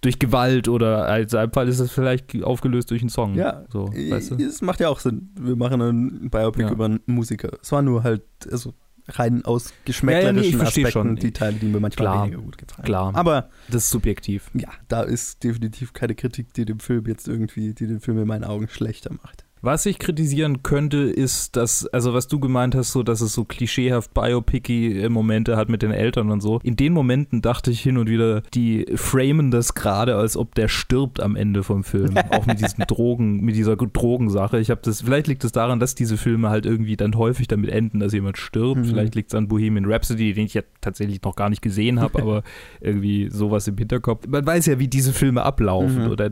durch Gewalt oder als einem Fall ist es vielleicht aufgelöst durch einen Song. Ja, so, weißt du? Es macht ja auch Sinn. Wir machen einen Biopic Ja. über einen Musiker. Es war nur halt, also rein aus Ja, ja, nee, geschmäcklerischen Aspekten schon. die Teile, die mir manchmal Klar. weniger gut gefallen. Klar. Aber Das ist subjektiv. ja, da ist definitiv keine Kritik, die dem Film jetzt irgendwie, die den Film in meinen Augen schlechter macht. Was ich kritisieren könnte, ist, dass, also was du gemeint hast, so, dass es so klischeehaft biopicky äh, Momente hat mit den Eltern und so. In den Momenten dachte ich hin und wieder, die framen das gerade, als ob der stirbt am Ende vom Film. [laughs] Auch mit diesen Drogen, mit dieser Drogensache. Ich habe das, vielleicht liegt es daran, dass diese Filme halt irgendwie dann häufig damit enden, dass jemand stirbt. Mhm. Vielleicht liegt es an Bohemian Rhapsody, den ich ja tatsächlich noch gar nicht gesehen habe, [laughs] aber irgendwie sowas im Hinterkopf. Man weiß ja, wie diese Filme ablaufen Mhm. oder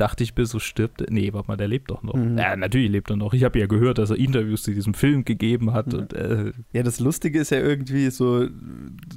dachte ich mir, so stirbt. Nee, warte mal, der lebt doch noch. Mhm. Ja, natürlich lebt er noch. Ich habe ja gehört, dass er Interviews zu diesem Film gegeben hat. Mhm. Und, äh, Ja, das Lustige ist ja irgendwie so,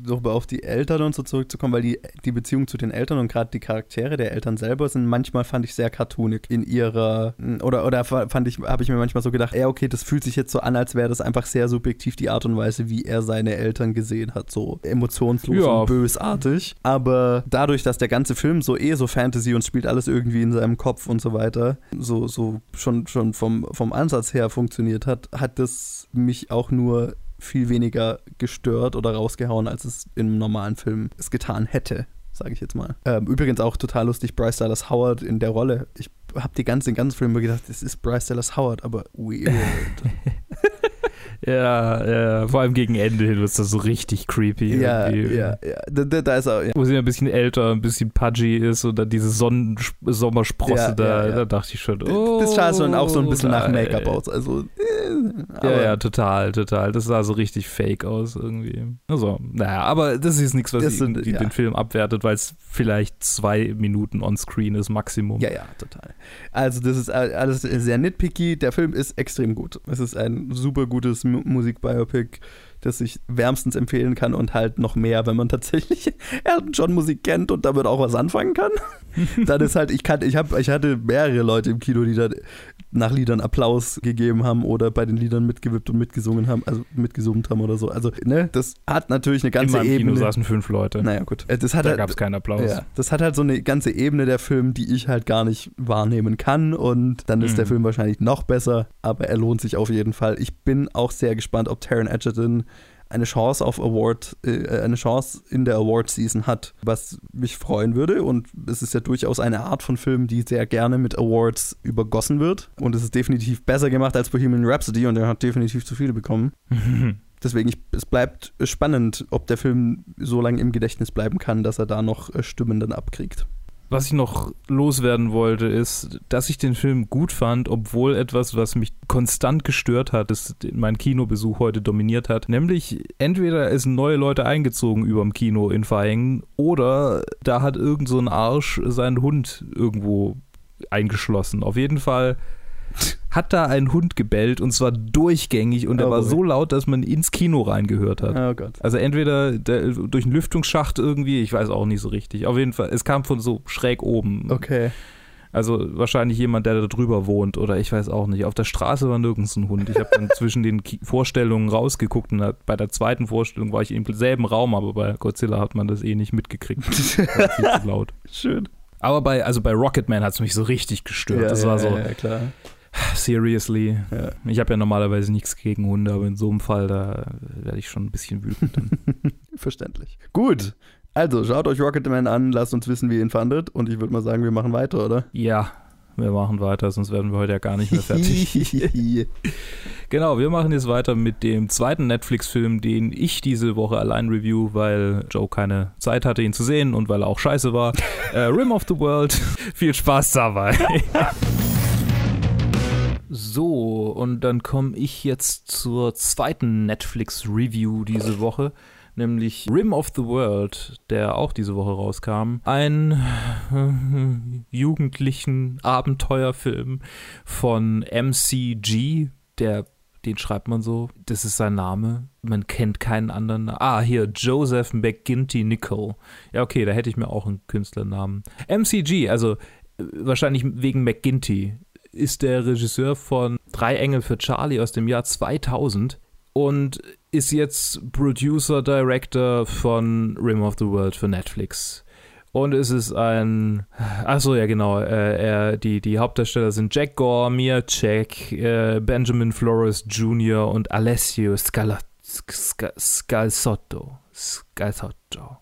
nochmal auf die Eltern und so zurückzukommen, weil die, die Beziehung zu den Eltern und gerade die Charaktere der Eltern selber sind manchmal, fand ich, sehr cartoonig in ihrer, oder, oder fand ich, habe ich mir manchmal so gedacht, ja, okay, das fühlt sich jetzt so an, als wäre das einfach sehr subjektiv die Art und Weise, wie er seine Eltern gesehen hat, so emotionslos Ja. und bösartig. Aber dadurch, dass der ganze Film so eh so Fantasy und spielt alles irgendwie in seinem Kopf und so weiter, so, so schon, schon vom, vom Ansatz her funktioniert hat, hat das mich auch nur viel weniger gestört oder rausgehauen, als es im normalen Film es getan hätte, sage ich jetzt mal. Ähm, übrigens auch total lustig, Bryce Dallas Howard in der Rolle. Ich habe den ganzen Film gedacht, das ist Bryce Dallas Howard, aber weird. [laughs] ja, ja, vor allem gegen Ende hin wird es da so richtig creepy. ja, irgendwie. ja, ja. Da, da, ist er, ja. Wo sie ein bisschen älter, ein bisschen pudgy ist und dann diese Sonnen Sommersprosse Ja, da, ja, da dachte ich schon, oh, das sah schon auch so ein bisschen nach. Make-up aus. Also, äh, Ja, ja, total, total. Das sah so richtig fake aus irgendwie. Also, naja, aber das ist nichts, was Das sind- den Film abwertet, weil es vielleicht zwei Minuten on-screen ist, Maximum. Ja, ja, total. Also das ist alles sehr nitpicky. Der Film ist extrem gut. Es ist ein super gutes Musikbiopic, das ich wärmstens empfehlen kann und halt noch mehr, wenn man tatsächlich [laughs] Elton John Musik kennt und damit auch was anfangen kann. [laughs] Dann ist halt, ich kann, ich habe, ich hatte mehrere Leute im Kino, die da nach Liedern Applaus gegeben haben oder bei den Liedern mitgewippt und mitgesungen haben, also mitgesummt haben oder so. Also, ne, das hat natürlich eine In ganze meinem Kino Ebene. saßen fünf Leute. Naja, gut. Äh, Das hat da halt, gab es keinen Applaus. ja, das hat halt so eine ganze Ebene der Film, die ich halt gar nicht wahrnehmen kann und dann ist Mhm. der Film wahrscheinlich noch besser, aber er lohnt sich auf jeden Fall. Ich bin auch sehr gespannt, ob Taron Egerton eine Chance auf Award, äh, eine Chance in der Award Season hat, was mich freuen würde und es ist ja durchaus eine Art von Film, die sehr gerne mit Awards übergossen wird und es ist definitiv besser gemacht als Bohemian Rhapsody und er hat definitiv zu viele bekommen. [laughs] Deswegen, ich, es bleibt spannend, ob der Film so lange im Gedächtnis bleiben kann, dass er da noch äh, Stimmen dann abkriegt. Was ich noch loswerden wollte, ist, dass ich den Film gut fand, obwohl etwas, was mich konstant gestört hat, das mein Kinobesuch heute dominiert hat. Nämlich, entweder sind neue Leute eingezogen überm Kino in Verhängen oder da hat irgend so ein Arsch seinen Hund irgendwo eingeschlossen. Auf jeden Fall hat da ein Hund gebellt und zwar durchgängig und er Oh war boy. so laut, dass man ins Kino reingehört hat. Oh Gott. Also entweder der, durch einen Lüftungsschacht irgendwie, ich weiß auch nicht so richtig. Auf jeden Fall, es kam von so schräg oben. Okay. Also wahrscheinlich jemand, der da drüber wohnt oder ich weiß auch nicht. Auf der Straße war nirgends ein Hund. Ich habe dann [laughs] zwischen den Vorstellungen rausgeguckt und bei der zweiten Vorstellung war ich im selben Raum, aber bei Godzilla hat man das eh nicht mitgekriegt. War viel zu [laughs] laut. Schön. Aber bei, also bei Rocketman hat es mich so richtig gestört. das war so, Ja, ja, klar. Seriously. Ja. Ich habe ja normalerweise nichts gegen Hunde, aber in so einem Fall, da werde ich schon ein bisschen wütend. [laughs] Verständlich. Gut. Also, schaut euch Rocketman an, lasst uns wissen, wie ihr ihn fandet. Und ich würde mal sagen, wir machen weiter, oder? Ja, wir machen weiter, sonst werden wir heute ja gar nicht mehr fertig. [laughs] genau, wir machen jetzt weiter mit dem zweiten Netflix-Film, den ich diese Woche allein review, weil Joe keine Zeit hatte, ihn zu sehen und weil er auch scheiße war. [laughs] äh, Rim of the World. Viel Spaß dabei. So, und dann komme ich jetzt zur zweiten Netflix-Review diese Woche nämlich Rim of the World, der auch diese Woche rauskam. Ein äh, jugendlichen Abenteuerfilm von MCG, der den schreibt man so, das ist sein Name. Man kennt keinen anderen. Ah, hier, Joseph McGinty Nicol. Ja, okay, da hätte ich mir auch einen Künstlernamen. MCG, also äh, wahrscheinlich wegen McGinty, ist der Regisseur von Drei Engel für Charlie aus dem Jahr 2000 und ist jetzt Producer, Director von Rim of the World für Netflix. Und es ist ein, achso, ja genau, äh, er, die, die Hauptdarsteller sind Jack Gore, Mia Jack, äh, Benjamin Flores Jr. und Alessio Scala, Sc Scalsotto. Scalsotto.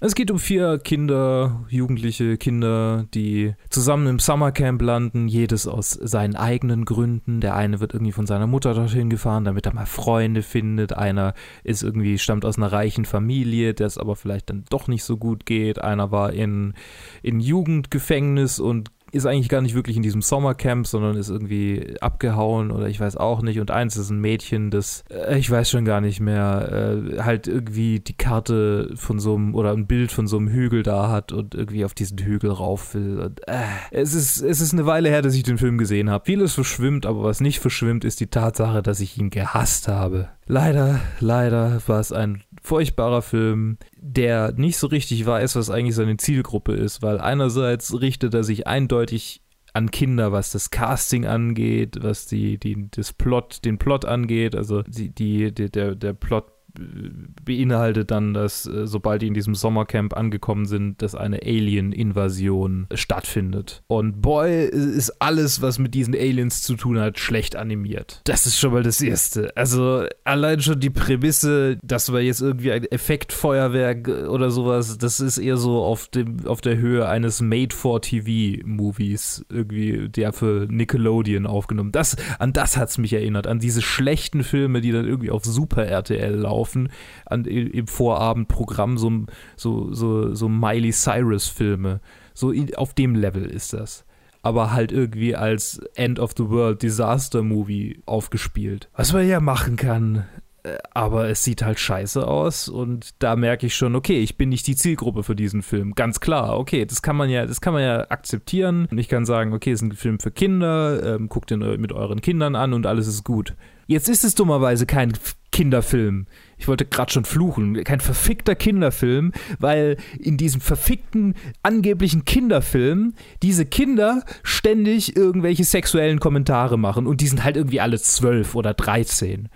Es geht um vier Kinder, jugendliche Kinder, die zusammen im Summercamp landen, jedes aus seinen eigenen Gründen. Der eine wird irgendwie von seiner Mutter dorthin gefahren, damit er mal Freunde findet. Einer ist irgendwie, stammt aus einer reichen Familie, der es aber vielleicht dann doch nicht so gut geht. Einer war in, in Jugendgefängnis und ist eigentlich gar nicht wirklich in diesem Sommercamp, sondern ist irgendwie abgehauen oder ich weiß auch nicht. Und eins ist ein Mädchen, das, äh, ich weiß schon gar nicht mehr, äh, halt irgendwie die Karte von so einem oder ein Bild von so einem Hügel da hat und irgendwie auf diesen Hügel rauf will. Und, äh, es, ist, es ist eine Weile her, dass ich den Film gesehen habe. Vieles verschwimmt, aber was nicht verschwimmt, ist die Tatsache, dass ich ihn gehasst habe. Leider, leider war es ein furchtbarer Film, der nicht so richtig weiß, was eigentlich seine Zielgruppe ist, weil einerseits richtet er sich eindeutig an Kinder, was das Casting angeht, was die, die, das Plot, den Plot angeht, also die, die, der, der Plot beinhaltet dann, dass äh, sobald die in diesem Sommercamp angekommen sind, dass eine Alien-Invasion stattfindet. Und boy, ist alles, was mit diesen Aliens zu tun hat, schlecht animiert. Das ist schon mal das Erste. Also allein schon die Prämisse, dass wir jetzt irgendwie ein Effektfeuerwerk oder sowas, das ist eher so auf, dem, auf der Höhe eines Made-for-TV-Movies, irgendwie, der für Nickelodeon aufgenommen. Das, an das hat es mich erinnert, an diese schlechten Filme, die dann irgendwie auf Super RTL laufen laufen an, im Vorabendprogramm, so, so, so, so Miley Cyrus-Filme. So auf dem Level ist das aber halt irgendwie als End of the World Disaster Movie aufgespielt. Was man ja machen kann. Äh, aber es sieht halt scheiße aus und da merke ich schon, okay, ich bin nicht die Zielgruppe für diesen Film. Ganz klar, okay, das kann man ja, das kann man ja akzeptieren. Und ich kann sagen, okay, es ist ein Film für Kinder, ähm, guckt ihn mit euren Kindern an und alles ist gut. Jetzt ist es dummerweise kein Kinderfilm. Ich wollte gerade schon fluchen. Kein verfickter Kinderfilm, weil in diesem verfickten, angeblichen Kinderfilm diese Kinder ständig irgendwelche sexuellen Kommentare machen und die sind halt irgendwie alle zwölf oder dreizehn.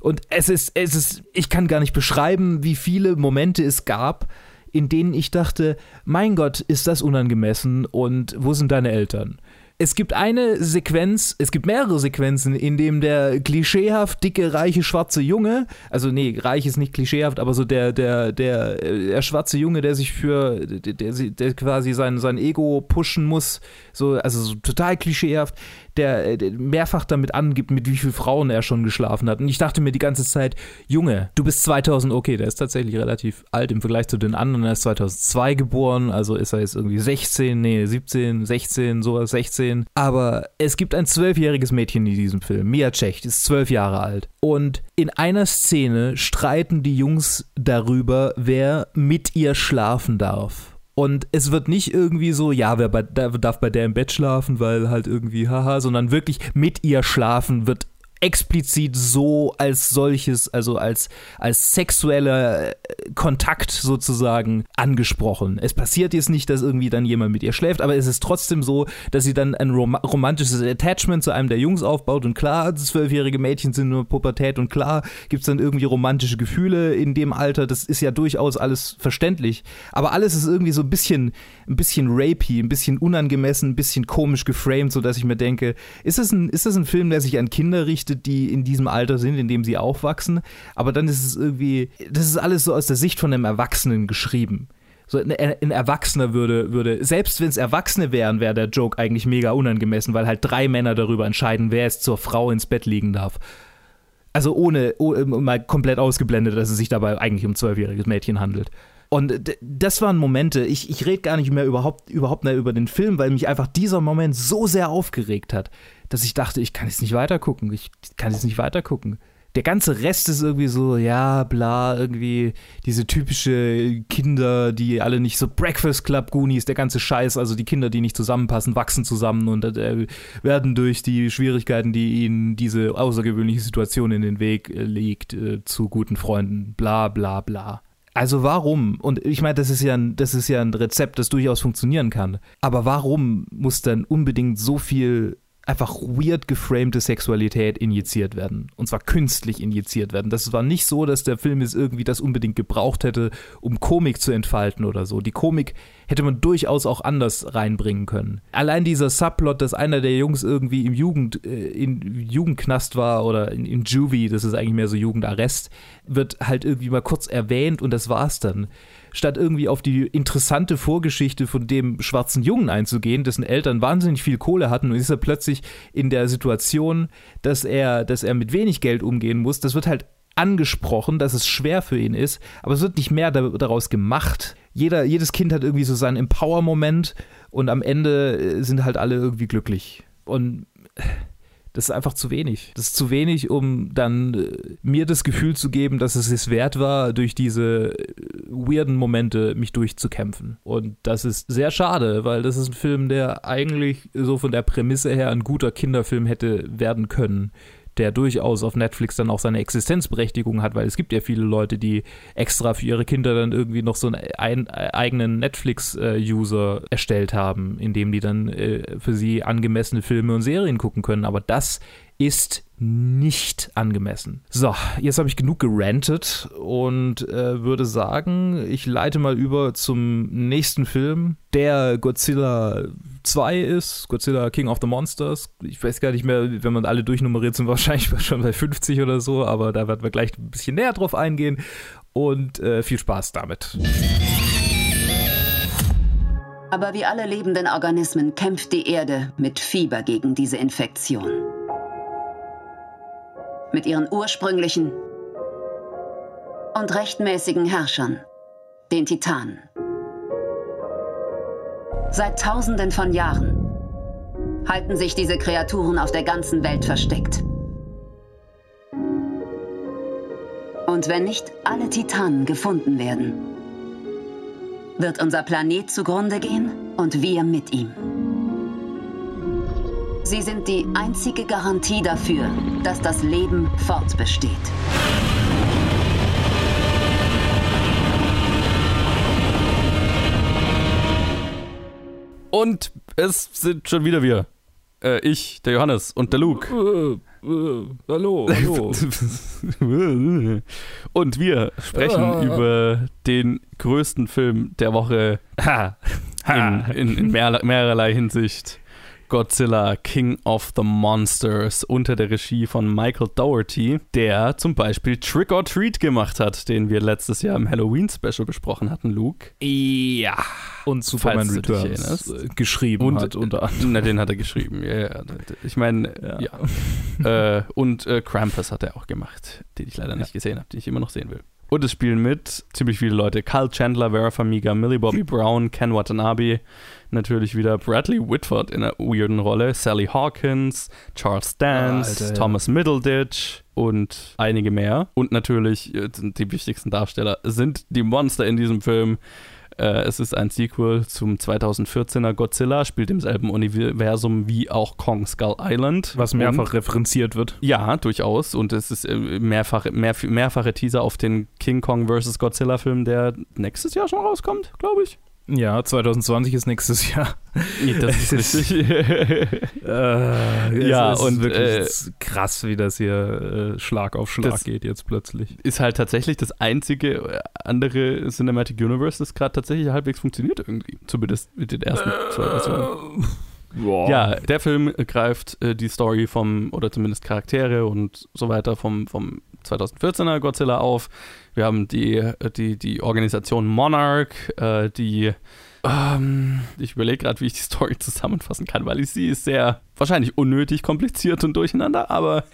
Und es ist, es ist, ich kann gar nicht beschreiben, wie viele Momente es gab, in denen ich dachte, mein Gott, ist das unangemessen und wo sind deine Eltern? Es gibt eine Sequenz, es gibt mehrere Sequenzen, in dem der klischeehaft dicke, reiche, schwarze Junge, also nee, reich ist nicht klischeehaft, aber so der, der, der, der schwarze Junge, der sich für, der, der, der quasi sein, sein Ego pushen muss, so, also so total klischeehaft, der, der mehrfach damit angibt, mit wie vielen Frauen er schon geschlafen hat. Und ich dachte mir die ganze Zeit, Junge, du bist 2000, okay, der ist tatsächlich relativ alt im Vergleich zu den anderen, er ist 2002 geboren, also ist er jetzt irgendwie 16, nee, 17, 16, sowas, 16. Aber es gibt ein zwölfjähriges Mädchen in diesem Film, Mia Cech, ist zwölf Jahre alt. Und in einer Szene streiten die Jungs darüber, wer mit ihr schlafen darf. Und es wird nicht irgendwie so, ja, wer bei, darf bei der im Bett schlafen, weil halt irgendwie, haha, sondern wirklich mit ihr schlafen wird explizit so als solches, also als, als sexueller äh, Kontakt sozusagen angesprochen. Es passiert jetzt nicht, dass irgendwie dann jemand mit ihr schläft, aber es ist trotzdem so, dass sie dann ein rom romantisches Attachment zu einem der Jungs aufbaut und klar, zwölfjährige Mädchen sind nur Pubertät und klar gibt es dann irgendwie romantische Gefühle in dem Alter, das ist ja durchaus alles verständlich, aber alles ist irgendwie so ein bisschen, ein bisschen rapey, ein bisschen unangemessen, ein bisschen komisch geframed, sodass ich mir denke, ist das ein, ist das ein Film, der sich an Kinder richtet, die in diesem Alter sind, in dem sie aufwachsen. Aber dann ist es irgendwie, das ist alles so aus der Sicht von einem Erwachsenen geschrieben. So ein, ein Erwachsener würde, würde, selbst wenn es Erwachsene wären, wäre der Joke eigentlich mega unangemessen, weil halt drei Männer darüber entscheiden, wer es zur Frau ins Bett liegen darf. Also ohne, ohne mal komplett ausgeblendet, dass es sich dabei eigentlich um zwölfjähriges Mädchen handelt. Und das waren Momente, ich, ich rede gar nicht mehr überhaupt, überhaupt mehr über den Film, weil mich einfach dieser Moment so sehr aufgeregt hat dass ich dachte, ich kann jetzt nicht weitergucken. Ich kann jetzt nicht weitergucken. Der ganze Rest ist irgendwie so, ja, bla, irgendwie diese typische Kinder, die alle nicht so Breakfast Club Goonies, der ganze Scheiß, also die Kinder, die nicht zusammenpassen, wachsen zusammen und äh, werden durch die Schwierigkeiten, die ihnen diese außergewöhnliche Situation in den Weg äh, legt, äh, zu guten Freunden, bla, bla, bla. Also warum? Und ich meine, das ist ja ein, das ist ja ein Rezept, das durchaus funktionieren kann. Aber warum muss dann unbedingt so viel einfach weird geframte Sexualität injiziert werden. Und zwar künstlich injiziert werden. Das war nicht so, dass der Film jetzt irgendwie das unbedingt gebraucht hätte, um Komik zu entfalten oder so. Die Komik hätte man durchaus auch anders reinbringen können. Allein dieser Subplot, dass einer der Jungs irgendwie im Jugend, äh, in Jugendknast war oder in, in Juvie, das ist eigentlich mehr so Jugendarrest, wird halt irgendwie mal kurz erwähnt und das war's dann statt irgendwie auf die interessante Vorgeschichte von dem schwarzen Jungen einzugehen, dessen Eltern wahnsinnig viel Kohle hatten und ist er plötzlich in der Situation, dass er, dass er mit wenig Geld umgehen muss. Das wird halt angesprochen, dass es schwer für ihn ist, aber es wird nicht mehr daraus gemacht. jeder, jedes Kind hat irgendwie so seinen Empower-Moment und am Ende äh, sind halt alle irgendwie glücklich. Und das ist einfach zu wenig. Das ist zu wenig, um dann äh, mir das Gefühl zu geben, dass es es wert war, durch diese äh, weirden Momente mich durchzukämpfen. Und das ist sehr schade, weil das ist ein Film, der eigentlich so von der Prämisse her ein guter Kinderfilm hätte werden können der durchaus auf Netflix dann auch seine Existenzberechtigung hat, weil es gibt ja viele Leute, die extra für ihre Kinder dann irgendwie noch so einen ein, eigenen Netflix-User erstellt haben, indem die dann äh, für sie angemessene Filme und Serien gucken können. Aber das ist nicht angemessen. So, jetzt habe ich genug gerantet und äh, würde sagen, ich leite mal über zum nächsten Film, der Godzilla 2 ist, Godzilla King of the Monsters. Ich weiß gar nicht mehr, wenn man alle durchnummeriert, sind wir wahrscheinlich [laughs] schon bei 50 oder so, aber da werden wir gleich ein bisschen näher drauf eingehen und äh, viel Spaß damit. Aber wie alle lebenden Organismen kämpft die Erde mit Fieber gegen diese Infektion mit ihren ursprünglichen und rechtmäßigen Herrschern, den Titanen. Seit Tausenden von Jahren halten sich diese Kreaturen auf der ganzen Welt versteckt. Und wenn nicht alle Titanen gefunden werden, wird unser Planet zugrunde gehen und wir mit ihm. Sie sind die einzige Garantie dafür, dass das Leben fortbesteht. Und es sind schon wieder wir. Äh, ich, der Johannes und der Luke. Äh, äh, hallo, hallo. [laughs] und wir sprechen Ah. über den größten Film der Woche ha. Ha. in, in, in mehr, mehrerlei Hinsicht. Godzilla King of the Monsters unter der Regie von Michael Dougherty, der zum Beispiel Trick or Treat gemacht hat, den wir letztes Jahr im Halloween-Special besprochen hatten, Luke. Ja. Und Superman Returns äh, geschrieben Und hat unter anderem. Na, den hat er geschrieben. Ja, ja. Ich meine, ja. äh, und äh, Krampus hat er auch gemacht, den ich leider nicht gesehen habe, den ich immer noch sehen will. Und es spielen mit ziemlich viele Leute. Carl Chandler, Vera Farmiga, Millie Bobby Brown, Ken Watanabe, natürlich wieder Bradley Whitford in einer weirden Rolle, Sally Hawkins, Charles Dance, Alter, ja. Thomas Middleditch und einige mehr. Und natürlich äh, die wichtigsten Darsteller sind die Monster in diesem Film. Äh, es ist ein Sequel zum 2014er Godzilla, spielt im selben Universum wie auch Kong Skull Island. Was mehrfach Und, referenziert wird. ja, durchaus. Und es ist äh, mehrfache, mehr, mehrfache Teaser auf den King Kong vs. Godzilla-Film, der nächstes Jahr schon rauskommt, glaube ich. Ja, 2020 ist nächstes Jahr. Das ist richtig. Äh, Ja, ist und, wirklich äh, krass, wie das hier äh, Schlag auf Schlag geht jetzt plötzlich. ist halt tatsächlich das einzige äh, andere Cinematic Universe, das gerade tatsächlich halbwegs funktioniert irgendwie. Zumindest mit den ersten zwei Versionen. Boah. Ja, der Film greift äh, die Story vom, oder zumindest Charaktere und so weiter vom, vom 2014er Godzilla auf. Wir haben die, äh, die, die Organisation Monarch, äh, die ähm, ich überlege gerade, wie ich die Story zusammenfassen kann, weil ich sie ist sehr wahrscheinlich unnötig kompliziert und durcheinander, aber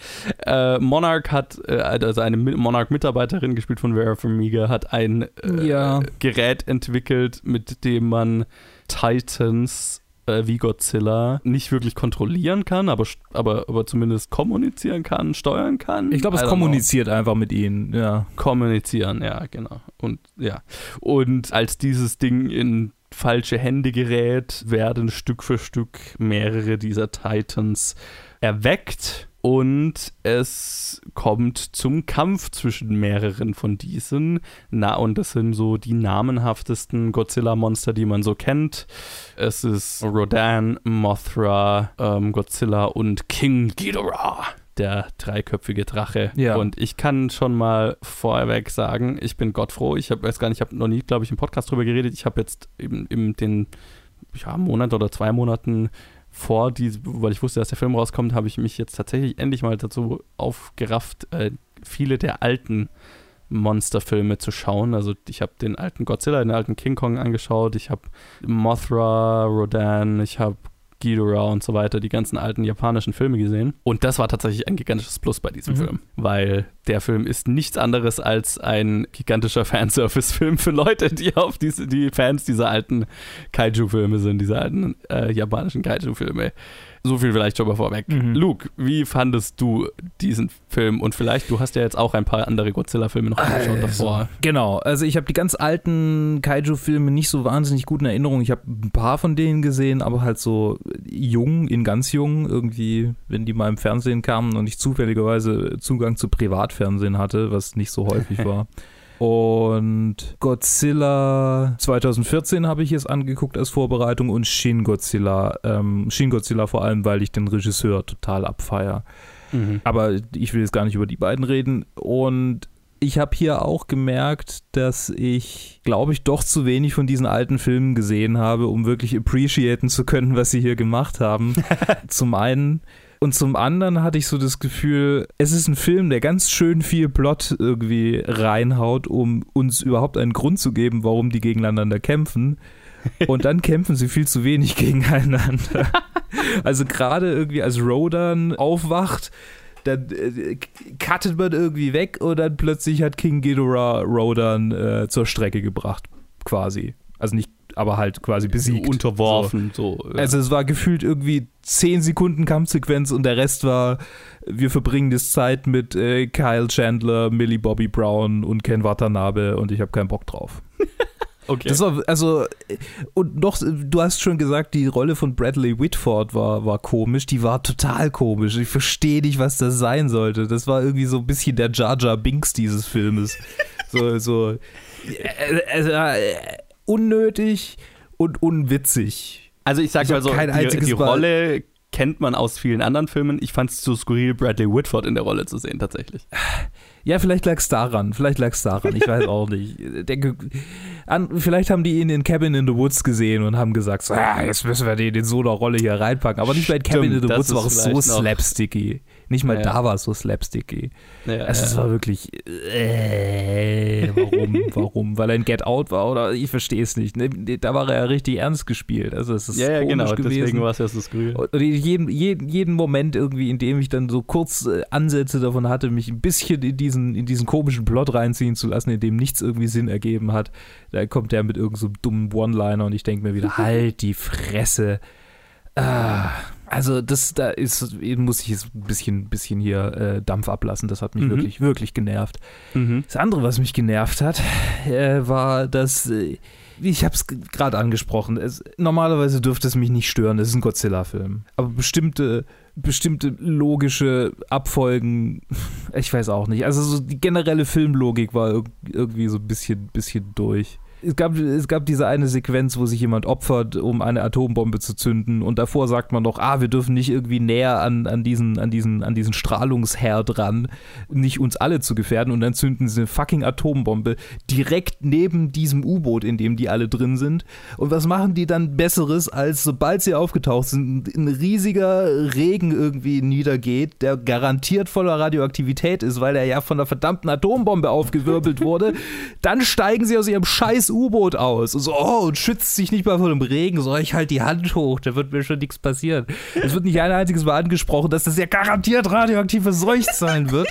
äh, Monarch hat, äh, also eine Mi- Monarch-Mitarbeiterin, gespielt von Vera Farmiga, hat ein äh, Ja. Gerät entwickelt, mit dem man Titans äh, wie Godzilla nicht wirklich kontrollieren kann, aber, aber, aber zumindest kommunizieren kann, steuern kann. Ich glaube, es kommuniziert einfach mit ihnen, ja. know. Kommunizieren, ja, genau. Und ja. Und als dieses Ding in falsche Hände gerät, werden Stück für Stück mehrere dieser Titans erweckt und es kommt zum Kampf zwischen mehreren von diesen. Na, und das sind so die namenhaftesten Godzilla-Monster, die man so kennt. Es ist Rodan, Mothra, ähm, Godzilla und King Ghidorah. Der dreiköpfige Drache. Ja. Und ich kann schon mal vorweg sagen, ich bin gottfroh. Ich hab, weiß gar nicht, ich habe noch nie, glaube ich, im Podcast drüber geredet. Ich habe jetzt eben, eben den ja, Monat oder zwei Monaten vor, die, weil ich wusste, dass der Film rauskommt, habe ich mich jetzt tatsächlich endlich mal dazu aufgerafft, äh, viele der alten Monsterfilme zu schauen. Also ich habe den alten Godzilla, den alten King Kong angeschaut, ich habe Mothra, Rodan, ich habe Ghidorah und so weiter, die ganzen alten japanischen Filme gesehen. Und das war tatsächlich ein gigantisches Plus bei diesem Mhm. Film, weil der Film ist nichts anderes als ein gigantischer [laughs] Fanservice-Film für Leute, die auf diese, die Fans dieser alten Kaiju-Filme sind, dieser alten äh, japanischen Kaiju-Filme. So viel vielleicht schon mal vorweg. Mhm. Luke, wie fandest du diesen Film? Und vielleicht, du hast ja jetzt auch ein paar andere Godzilla-Filme noch angeschaut also, davor. Genau, also ich habe die ganz alten Kaiju-Filme nicht so wahnsinnig gut in Erinnerung. Ich habe ein paar von denen gesehen, aber halt so jung, in ganz jung, irgendwie, wenn die mal im Fernsehen kamen und ich zufälligerweise Zugang zu Privatfernsehen hatte, was nicht so häufig [laughs] war. Und Godzilla 2014 habe ich es angeguckt als Vorbereitung und Shin Godzilla. Ähm, Shin Godzilla vor allem, weil ich den Regisseur total abfeier. Mhm. Aber ich will jetzt gar nicht über die beiden reden. Und ich habe hier auch gemerkt, dass ich, glaube ich, doch zu wenig von diesen alten Filmen gesehen habe, um wirklich appreciaten zu können, was sie hier gemacht haben. [laughs] Zum einen und zum anderen hatte ich so das Gefühl, es ist ein Film, der ganz schön viel Plot irgendwie reinhaut, um uns überhaupt einen Grund zu geben, warum die gegeneinander kämpfen. [laughs] Und dann kämpfen sie viel zu wenig gegeneinander. [laughs] also gerade irgendwie als Rodan aufwacht, dann äh, cuttet man irgendwie weg und dann plötzlich hat King Ghidorah Rodan äh, zur Strecke gebracht, quasi. Also nicht aber halt quasi besiegt. Unterworfen. So. so ja. Also es war gefühlt irgendwie 10 Sekunden Kampfsequenz und der Rest war, wir verbringen das Zeit mit äh, Kyle Chandler, Millie Bobby Brown und Ken Watanabe und ich habe keinen Bock drauf. [laughs] Okay. Das war, also, und noch, du hast schon gesagt, die Rolle von Bradley Whitford war, war komisch. Die war total komisch. Ich verstehe nicht, was das sein sollte. Das war irgendwie so ein bisschen der Jar Jar Binks dieses Filmes. [laughs] so, so, also, unnötig und unwitzig. Also ich sag mal so, kein die, die Rolle kennt man aus vielen anderen Filmen. Ich fand es zu skurril, Bradley Whitford in der Rolle zu sehen, tatsächlich. Ja, vielleicht lag es daran. Vielleicht lag es daran. Ich weiß auch nicht. Denke, an, vielleicht haben die ihn in Cabin in the Woods gesehen und haben gesagt, so, ah, jetzt müssen wir den in so einer Rolle hier reinpacken. Aber nicht bei Cabin in the Woods war es so slapsticky. Nicht mal ja. da war es so slapsticky. Ja, also es war wirklich, äh, warum, [laughs] warum? Weil er ein Get Out war oder ich verstehe es nicht. Ne, da war er ja richtig ernst gespielt. Also es ist ja, ja genau, gewesen. deswegen war es ja so skurril. Und jeden, jeden, jeden Moment irgendwie, in dem ich dann so kurz äh, Ansätze davon hatte, mich ein bisschen in diesen, in diesen komischen Plot reinziehen zu lassen, in dem nichts irgendwie Sinn ergeben hat, da kommt der mit irgendeinem so dummen One-Liner und ich denke mir wieder, [laughs] halt die Fresse. Ah, also das, da ist, muss ich jetzt ein bisschen, bisschen hier äh, Dampf ablassen. Das hat mich mhm. wirklich, wirklich genervt. Mhm. Das andere, was mich genervt hat, äh, war, dass äh, ich habe es gerade angesprochen. Es, normalerweise dürfte es mich nicht stören. Es ist ein Godzilla-Film, aber bestimmte bestimmte logische Abfolgen, [laughs] ich weiß auch nicht. Also so die generelle Filmlogik war irgendwie so ein bisschen, bisschen durch es gab, es gab diese eine Sequenz, wo sich jemand opfert, um eine Atombombe zu zünden. Und davor sagt man noch, ah, wir dürfen nicht irgendwie näher an, an, diesen, an, diesen, an diesen Strahlungsherd ran, nicht uns alle zu gefährden. Und dann zünden sie eine fucking Atombombe direkt neben diesem U-Boot, in dem die alle drin sind. Und was machen die dann Besseres, als sobald sie aufgetaucht sind, ein riesiger Regen irgendwie niedergeht, der garantiert voller Radioaktivität ist, weil er ja von der verdammten Atombombe aufgewirbelt [laughs] wurde, dann steigen sie aus ihrem scheiß U-Boot aus. Und so, oh, und schützt sich nicht mal vor dem Regen. So, ich halt die Hand hoch, da wird mir schon nichts passieren. Es wird nicht ein einziges Mal angesprochen, dass das ja garantiert radioaktive Seucht sein wird.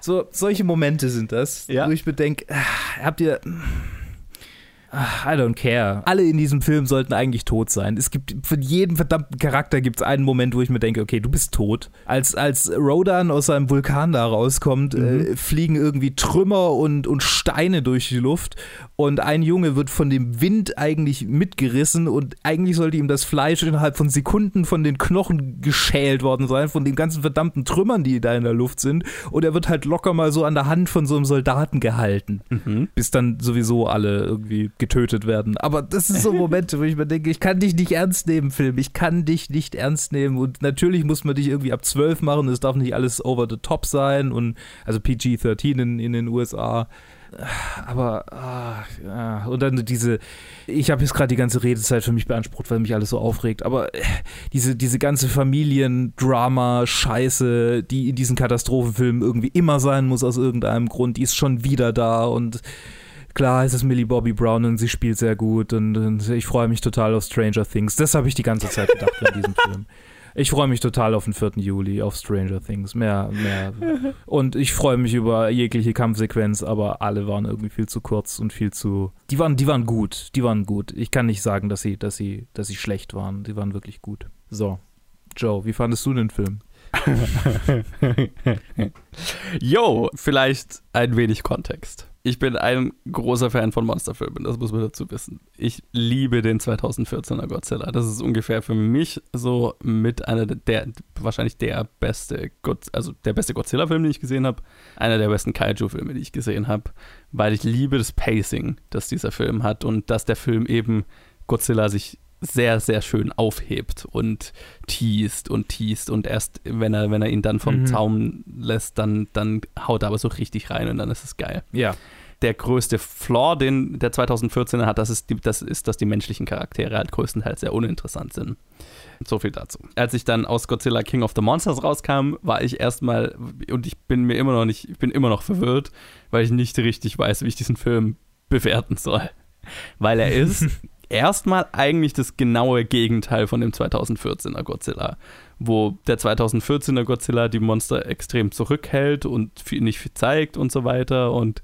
so, solche Momente sind das, ja. wo ich bedenke, ah, habt ihr I don't care. Alle in diesem Film sollten eigentlich tot sein. Es gibt für jeden verdammten Charakter gibt es einen Moment, wo ich mir denke, okay, du bist tot. Als, als Rodan aus seinem Vulkan da rauskommt, äh, mhm. äh, fliegen irgendwie Trümmer und, und Steine durch die Luft und ein Junge wird von dem Wind eigentlich mitgerissen und eigentlich sollte ihm das Fleisch innerhalb von Sekunden von den Knochen geschält worden sein, von den ganzen verdammten Trümmern, die da in der Luft sind. Und er wird halt locker mal so an der Hand von so einem Soldaten gehalten, mhm. bis dann sowieso alle irgendwie getötet werden. Aber das sind so Momente, wo ich mir denke, ich kann dich nicht ernst nehmen, Film. Ich kann dich nicht ernst nehmen. Und natürlich muss man dich irgendwie ab 12 machen. Es darf nicht alles over the top sein. Und also PG-13 in, in den USA. Aber, ah, ja. und dann diese, ich habe jetzt gerade die ganze Redezeit für mich beansprucht, weil mich alles so aufregt, aber äh, diese, diese ganze Familiendrama-Scheiße, die in diesen Katastrophenfilmen irgendwie immer sein muss aus irgendeinem Grund, die ist schon wieder da und klar ist es Millie Bobby Brown und sie spielt sehr gut und, und ich freue mich total auf Stranger Things. Das habe ich die ganze Zeit gedacht in diesem [laughs] Film. Ich freue mich total auf den 4. Juli, auf Stranger Things. Mehr, mehr. Und ich freue mich über jegliche Kampfsequenz, aber alle waren irgendwie viel zu kurz und viel zu. Die waren, die waren gut. Die waren gut. Ich kann nicht sagen, dass sie, dass sie, dass sie schlecht waren. Die waren wirklich gut. So. Joe, wie fandest du den Film? [laughs] Yo, vielleicht ein wenig Kontext. Ich bin ein großer Fan von Monsterfilmen, das muss man dazu wissen. Ich liebe den 2014er Godzilla. Das ist ungefähr für mich so mit einer der, wahrscheinlich der beste, God, also der beste Godzilla-Film, den ich gesehen habe. Einer der besten Kaiju-Filme, die ich gesehen habe, weil ich liebe das Pacing, das dieser Film hat und dass der Film eben Godzilla sich sehr, sehr schön aufhebt und teast und teast und erst, wenn er, wenn er ihn dann vom mhm. Zaum lässt, dann, dann haut er aber so richtig rein und dann ist es geil. Ja. Der größte Flaw, den der 2014er hat, das ist, die, das ist, dass die menschlichen Charaktere halt größtenteils sehr uninteressant sind. So viel dazu. Als ich dann aus Godzilla King of the Monsters rauskam, war ich erstmal, und ich bin mir immer noch nicht, ich bin immer noch verwirrt, weil ich nicht richtig weiß, wie ich diesen Film bewerten soll. Weil er ist [laughs] erstmal eigentlich das genaue Gegenteil von dem 2014er Godzilla, wo der 2014er Godzilla die Monster extrem zurückhält und viel, nicht viel zeigt und so weiter und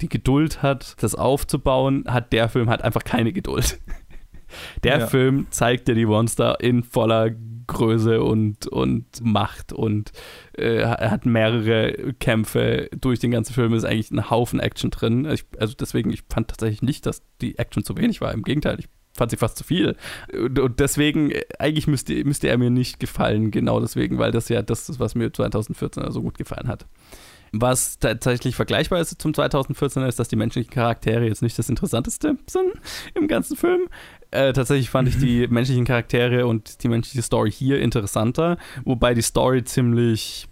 die Geduld hat, das aufzubauen, hat der Film halt einfach keine Geduld. Der ja. Film zeigt dir die Monster in voller Größe und, und Macht und äh, hat mehrere Kämpfe durch den ganzen Film, ist eigentlich ein Haufen Action drin. Ich, also deswegen, ich fand tatsächlich nicht, dass die Action zu wenig war. Im Gegenteil, ich fand sie fast zu viel. Und, und deswegen, eigentlich müsste, müsste er mir nicht gefallen, genau deswegen, weil das ja das ist, was mir 2014 so gut gefallen hat. Was tatsächlich vergleichbar ist zum 2014 ist, dass die menschlichen Charaktere jetzt nicht das Interessanteste sind im ganzen Film. Äh, tatsächlich fand ich [laughs] die menschlichen Charaktere und die menschliche Story hier interessanter, wobei die Story ziemlich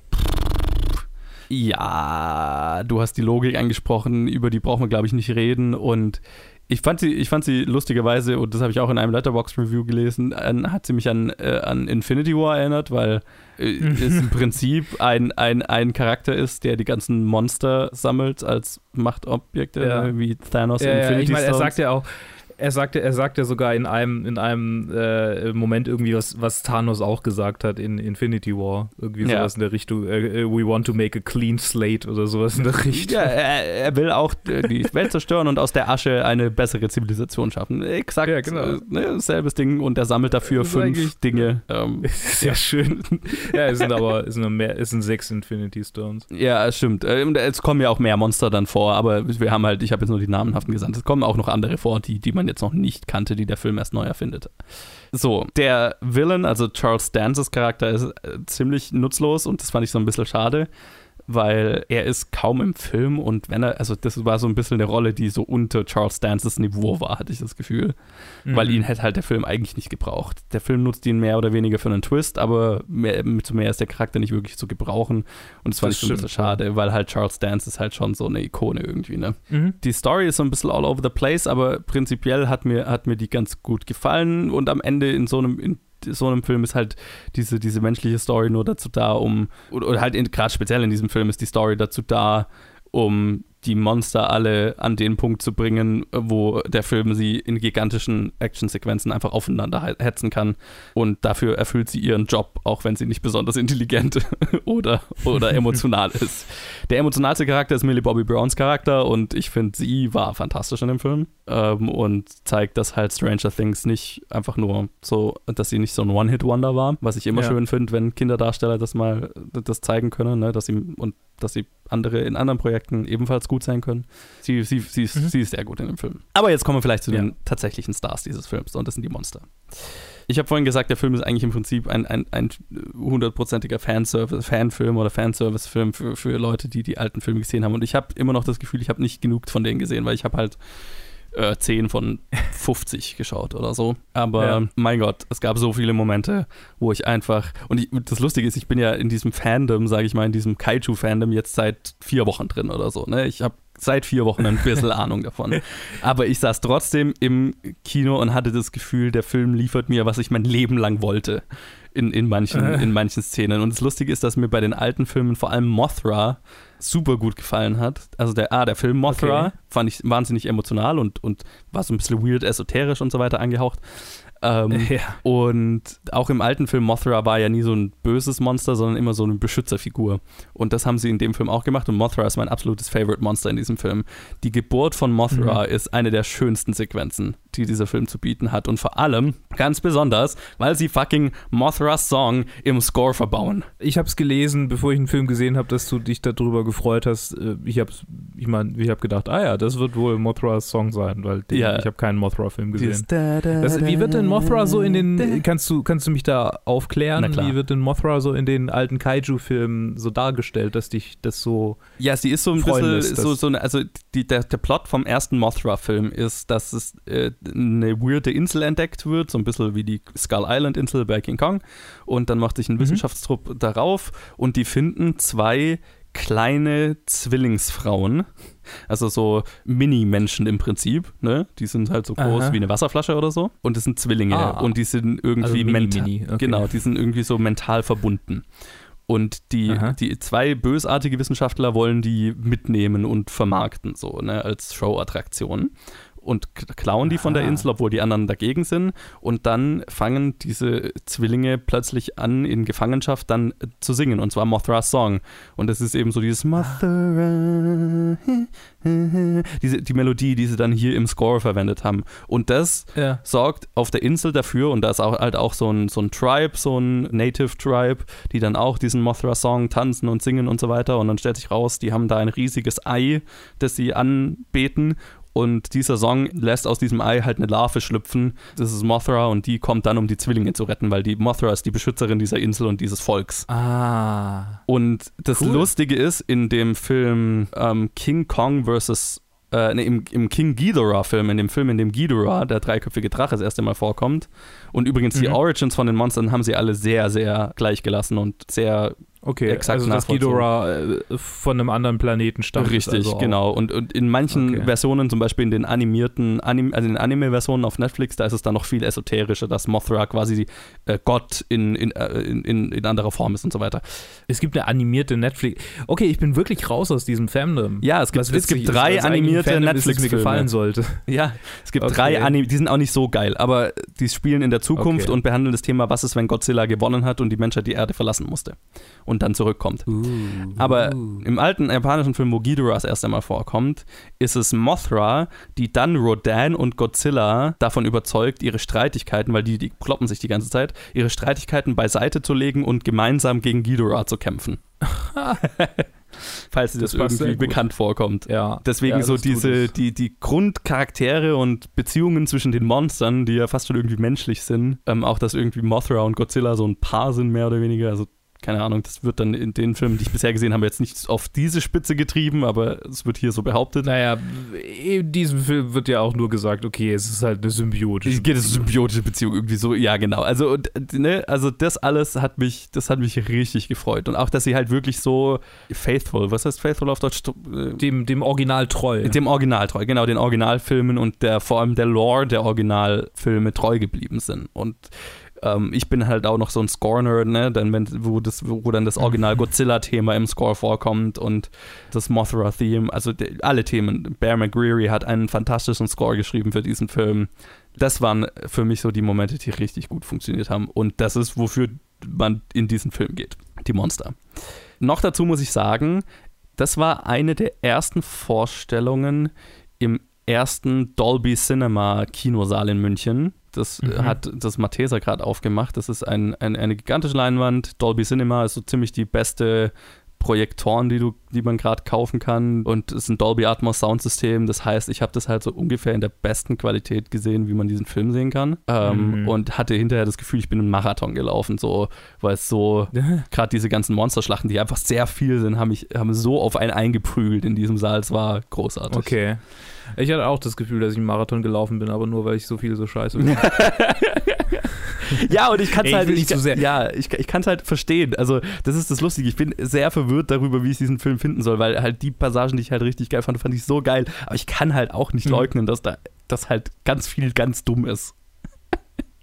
ja, du hast die Logik angesprochen, über die brauchen wir, glaube ich, nicht reden. Und ich fand sie, ich fand sie lustigerweise, und das habe ich auch in einem Letterbox-Review gelesen, an, hat sie mich an, äh, an Infinity War erinnert, weil äh, es im [laughs] Prinzip ein, ein, ein Charakter ist, der die ganzen Monster sammelt als Machtobjekte, ja. wie Thanos ja, Infinity ja, ich meine, er sagt ja auch, er sagte, er sagte sogar in einem, in einem äh, Moment irgendwie, was, was Thanos auch gesagt hat in Infinity War. Irgendwie sowas ja. in der Richtung, äh, äh, we want to make a clean slate oder sowas in der Richtung. Ja, er, er will auch die Welt zerstören und aus der Asche eine bessere Zivilisation schaffen. Exakt ja, genau. Äh, ne, selbes Ding und er sammelt dafür fünf Dinge. Ähm, [laughs] Sehr ja. schön. ja, es sind aber es sind, mehr, es sind sechs Infinity Stones. Ja, stimmt. Ähm, es kommen ja auch mehr Monster dann vor, aber wir haben halt, ich habe jetzt nur die namenhaften gesandt. Es kommen auch noch andere vor, die, die man jetzt noch nicht kannte, die der Film erst neu erfindet. So, der Villain, also Charles Dances Charakter, ist äh, ziemlich nutzlos und das fand ich so ein bisschen schade weil er ist kaum im Film und wenn er, also das war so ein bisschen eine Rolle, die so unter Charles Dances Niveau war, hatte ich das Gefühl, mhm. weil ihn hätte halt der Film eigentlich nicht gebraucht. Der Film nutzt ihn mehr oder weniger für einen Twist, aber mehr, zu mehr ist der Charakter nicht wirklich zu gebrauchen und das fand ich so ein bisschen schade, weil halt Charles Dance ist halt schon so eine Ikone irgendwie, ne? Mhm. Die Story ist so ein bisschen all over the place, aber prinzipiell hat mir, hat mir die ganz gut gefallen und am Ende in so einem, in so einem Film ist halt diese, diese menschliche Story nur dazu da, um, oder, oder halt gerade speziell in diesem Film ist die Story dazu da, um die Monster alle an den Punkt zu bringen, wo der Film sie in gigantischen Actionsequenzen einfach aufeinander hetzen kann. Und dafür erfüllt sie ihren Job, auch wenn sie nicht besonders intelligent [laughs] oder, oder [laughs] emotional ist. Der emotionalste Charakter ist Millie Bobby Browns Charakter und ich finde, sie war fantastisch in dem Film ähm, und zeigt, dass halt Stranger Things nicht einfach nur so, dass sie nicht so ein One-Hit-Wonder war, was ich immer ja. schön finde, wenn Kinderdarsteller das mal das zeigen können, ne, dass sie und dass sie andere in anderen Projekten ebenfalls gut sein können. Sie, sie, sie, ist, mhm. sie ist sehr gut in dem Film. Aber jetzt kommen wir vielleicht zu ja. den tatsächlichen Stars dieses Films und das sind die Monster. Ich habe vorhin gesagt, der Film ist eigentlich im Prinzip ein, ein, ein hundertprozentiger Fanservice, Fanfilm oder Fanservice-Film für, für Leute, die die alten Filme gesehen haben. Und ich habe immer noch das Gefühl, ich habe nicht genug von denen gesehen, weil ich habe halt äh, 10 von 50 [laughs] geschaut oder so. Aber ja. mein Gott, es gab so viele Momente, wo ich einfach. Und ich, das Lustige ist, ich bin ja in diesem Fandom, sage ich mal, in diesem Kaiju-Fandom jetzt seit vier Wochen drin oder so. Ne? Ich habe seit vier Wochen ein bisschen [laughs] Ahnung davon. Aber ich saß trotzdem im Kino und hatte das Gefühl, der Film liefert mir, was ich mein Leben lang wollte. In, in, manchen, Äh. in manchen Szenen. Und das Lustige ist, dass mir bei den alten Filmen vor allem Mothra super gut gefallen hat. Also der, ah, der Film Mothra Okay. fand ich wahnsinnig emotional und, und war so ein bisschen weird, esoterisch und so weiter angehaucht. Ähm, [laughs] Ja. und auch im alten Film Mothra war ja nie so ein böses Monster, sondern immer so eine Beschützerfigur. Und das haben sie in dem Film auch gemacht. Und Mothra ist mein absolutes Favorite Monster in diesem Film. Die Geburt von Mothra ist eine der schönsten Sequenzen, die dieser Film zu bieten hat. Und vor allem, ganz besonders, weil sie fucking Mothras Song im Score verbauen. Ich habe es gelesen, bevor ich den Film gesehen habe, dass du dich darüber gefreut hast. Äh, Ich habe ich mein, ich hab gedacht, ah ja, das wird wohl Mothras Song sein, weil den, Ja. ich habe keinen Mothra-Film gesehen. Das, wie wird denn Mothra so in den, kannst du, kannst du mich da aufklären? Wie wird denn Mothra so in den alten Kaiju-Filmen so dargestellt, dass dich das so, Ja, sie ist so ein bisschen lässt, so, so eine, also die, der, der Plot vom ersten Mothra-Film ist, dass es äh, eine weirde Insel entdeckt wird, so ein bisschen wie die Skull Island-Insel bei King Kong. Und dann macht sich ein Wissenschaftstrupp darauf und die finden zwei kleine Zwillingsfrauen, also so Mini-Menschen im Prinzip, ne? Die sind halt so groß Aha. wie eine Wasserflasche oder so. Und das sind Zwillinge Ah. und die sind irgendwie Also mental. okay. Genau, die sind irgendwie so mental verbunden. Und die, Aha. die zwei bösartige Wissenschaftler wollen die mitnehmen und vermarkten, so, ne, als Showattraktion. Und klauen die von der Ah. Insel, obwohl die anderen dagegen sind. Und dann fangen diese Zwillinge plötzlich an, in Gefangenschaft dann äh, zu singen. Und zwar Mothras Song. Und das ist eben so dieses Mothra. Diese, die Melodie, die sie dann hier im Score verwendet haben. Und das ja. sorgt auf der Insel dafür, und da ist auch, halt auch so ein, so ein Tribe, so ein Native Tribe, die dann auch diesen Mothra-Song tanzen und singen und so weiter. Und dann stellt sich raus, die haben da ein riesiges Ei, das sie anbeten. Und dieser Song lässt aus diesem Ei halt eine Larve schlüpfen. Das ist Mothra und die kommt dann, um die Zwillinge zu retten, weil die Mothra ist die Beschützerin dieser Insel und dieses Volks. Ah. Und das Cool. Lustige ist, in dem Film ähm, King Kong vs. Äh, nee, im, im King Ghidorah-Film, in dem Film, in dem Ghidorah, der dreiköpfige Drache, das erste Mal vorkommt. Und übrigens, die Mhm. Origins von den Monstern haben sie alle sehr, sehr gleich gelassen und sehr Okay, Exakt also dass. Ghidorah äh, von einem anderen Planeten stammt. Richtig, also genau. Und, und in manchen Okay. Versionen, zum Beispiel in den animierten, Anim, also in den Anime-Versionen auf Netflix, da ist es dann noch viel esoterischer, dass Mothra quasi äh, Gott in, in, äh, in, in, anderer Form ist und so weiter. Es gibt eine animierte Netflix. Okay, ich bin wirklich raus aus diesem Fandom. Ja, es gibt, es gibt drei animierte ist, mir Netflix-Filme. gefallen sollte. Ja, es gibt Okay. drei Anime, die sind auch nicht so geil, aber die spielen in der Zukunft Okay. und behandeln das Thema, was ist, wenn Godzilla gewonnen hat und die Menschheit die Erde verlassen musste und dann zurückkommt. Aber im alten japanischen Film, wo Ghidorah das erste Mal vorkommt, ist es Mothra, die dann Rodan und Godzilla davon überzeugt, ihre Streitigkeiten, weil die, die kloppen sich die ganze Zeit, ihre Streitigkeiten beiseite zu legen und gemeinsam gegen Ghidorah zu kämpfen. [laughs] Falls dir das, Das irgendwie bekannt vorkommt. Ja. Deswegen ja, so diese, es. die, die Grundcharaktere und Beziehungen zwischen den Monstern, die ja fast schon irgendwie menschlich sind. Ähm, auch, dass irgendwie Mothra und Godzilla so ein Paar sind, mehr oder weniger. Also, keine Ahnung, das wird dann in den Filmen, die ich bisher gesehen habe, jetzt nicht auf diese Spitze getrieben, aber es wird hier so behauptet. Naja, in diesem Film wird ja auch nur gesagt, okay, es ist halt eine Symbiotische. Es geht es symbiotische Beziehung irgendwie so, ja genau. Also ne, also das alles hat mich, das hat mich richtig gefreut und auch, dass sie halt wirklich so faithful, was heißt faithful auf Deutsch? Dem, dem Original treu. Dem Original treu, genau, den Originalfilmen und der vor allem der Lore der Originalfilme treu geblieben sind. Und ähm, ich bin halt auch noch so ein Score-Nerd, ne? Dann, wenn, wo, das, wo dann das Original Godzilla-Thema im Score vorkommt und das Mothra-Theme, also de, alle Themen. Bear McGreary hat einen fantastischen Score geschrieben für diesen Film. Das waren für mich so die Momente, die richtig gut funktioniert haben. Und das ist, wofür man in diesen Film geht. Die Monster. Noch dazu muss ich sagen, das war eine der ersten Vorstellungen im ersten Dolby Cinema Kinosaal in München. Das Mhm. hat das Matheser gerade aufgemacht. Das ist ein, ein, eine gigantische Leinwand. Dolby Cinema ist so ziemlich die beste Projektoren, die du, die man gerade kaufen kann. Und es ist ein Dolby Atmos Soundsystem. Das heißt, ich habe das halt so ungefähr in der besten Qualität gesehen, wie man diesen Film sehen kann. Ähm, Mhm. Und hatte hinterher das Gefühl, ich bin einen Marathon gelaufen, so, weil es so [laughs] gerade diese ganzen Monsterschlachten, die einfach sehr viel sind, haben mich haben so auf einen eingeprügelt in diesem Saal. Es war großartig. Okay. Ich hatte auch das Gefühl, dass ich einen Marathon gelaufen bin, aber nur, weil ich so viel so scheiße bin. [laughs] [laughs] Ja, und ich kann es halt ich, sehr- Ja, ich, ich kann es halt verstehen. Also, das ist das Lustige. Ich bin sehr verwirrt darüber, wie ich diesen Film finden soll, weil halt die Passagen, die ich halt richtig geil fand, fand ich so geil. Aber ich kann halt auch nicht Hm. leugnen, dass da das halt ganz viel ganz dumm ist.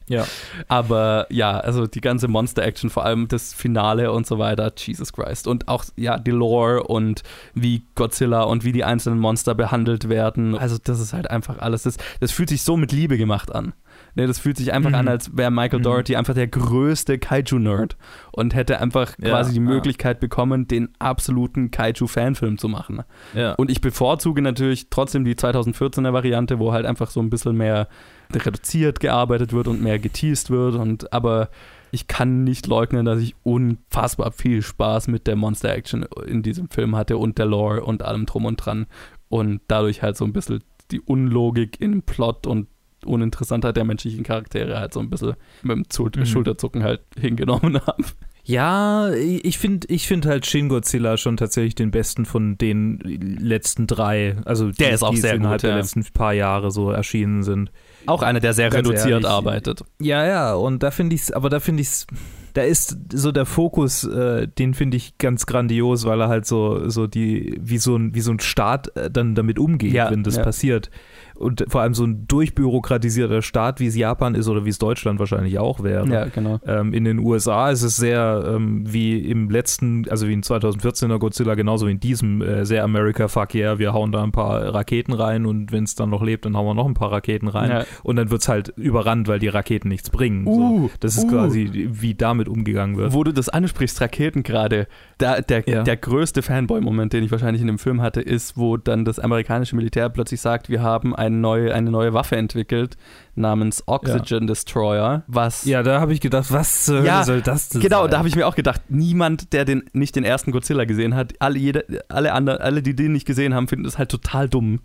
Ja. Aber ja, also die ganze Monster-Action, vor allem das Finale und so weiter, Jesus Christ. Und auch, ja, die Lore und wie Godzilla und wie die einzelnen Monster behandelt werden. Also das ist halt einfach alles, das, das fühlt sich so mit Liebe gemacht an. Ne, das fühlt sich einfach Mhm. an, als wäre Michael Mhm. Doherty einfach der größte Kaiju-Nerd und hätte einfach Ja, quasi die ja. Möglichkeit bekommen, den absoluten Kaiju-Fanfilm zu machen. Ja. Und ich bevorzuge natürlich trotzdem die 2014er Variante, wo halt einfach so ein bisschen mehr reduziert gearbeitet wird und mehr geteased wird. Und aber ich kann nicht leugnen, dass ich unfassbar viel Spaß mit der Monster Action in diesem Film hatte und der Lore und allem drum und dran. Und dadurch halt so ein bisschen die Unlogik im Plot und Uninteressantheit der menschlichen Charaktere halt so ein bisschen mit dem Zul- Mhm. Schulterzucken halt hingenommen [laughs] habe. Ja, ich finde ich find halt Shin Godzilla schon tatsächlich den besten von den letzten drei. Also Der ist auch sehr innerhalb gut, der ja. letzten paar Jahre so erschienen sind. Auch einer, der sehr Ganz reduziert ehrlich, arbeitet. Ja, ja, und da finde ich es, aber da finde ich es, da ist so der Fokus, äh, den finde ich ganz grandios, weil er halt so, so die, wie so ein, wie so ein Staat äh, dann damit umgeht, Ja, wenn das ja. passiert. Und vor allem so ein durchbürokratisierter Staat, wie es Japan ist oder wie es Deutschland wahrscheinlich auch wäre. Ja, genau. Ähm, in den USA ist es sehr ähm, wie im letzten, also wie in 2014er Godzilla, genauso wie in diesem äh, sehr America Fuck yeah, wir hauen da ein paar Raketen rein und wenn es dann noch lebt, dann hauen wir noch ein paar Raketen rein Ja. und dann wird es halt überrannt, weil die Raketen nichts bringen. Uh, so. Das ist uh. quasi, wie damit umgegangen wird. Wo du das ansprichst, Raketen gerade, da, der, Ja. der größte Fanboy-Moment, den ich wahrscheinlich in dem Film hatte, ist, wo dann das amerikanische Militär plötzlich sagt, wir haben eine neue, eine neue Waffe entwickelt namens Oxygen Destroyer, was Ja, da habe ich gedacht, was zur Ja, Hölle soll das denn Genau, sein? da habe ich mir auch gedacht, niemand, der den, nicht den ersten Godzilla gesehen hat, alle, jeder, alle, andere, alle, die den nicht gesehen haben, finden das halt total dumm.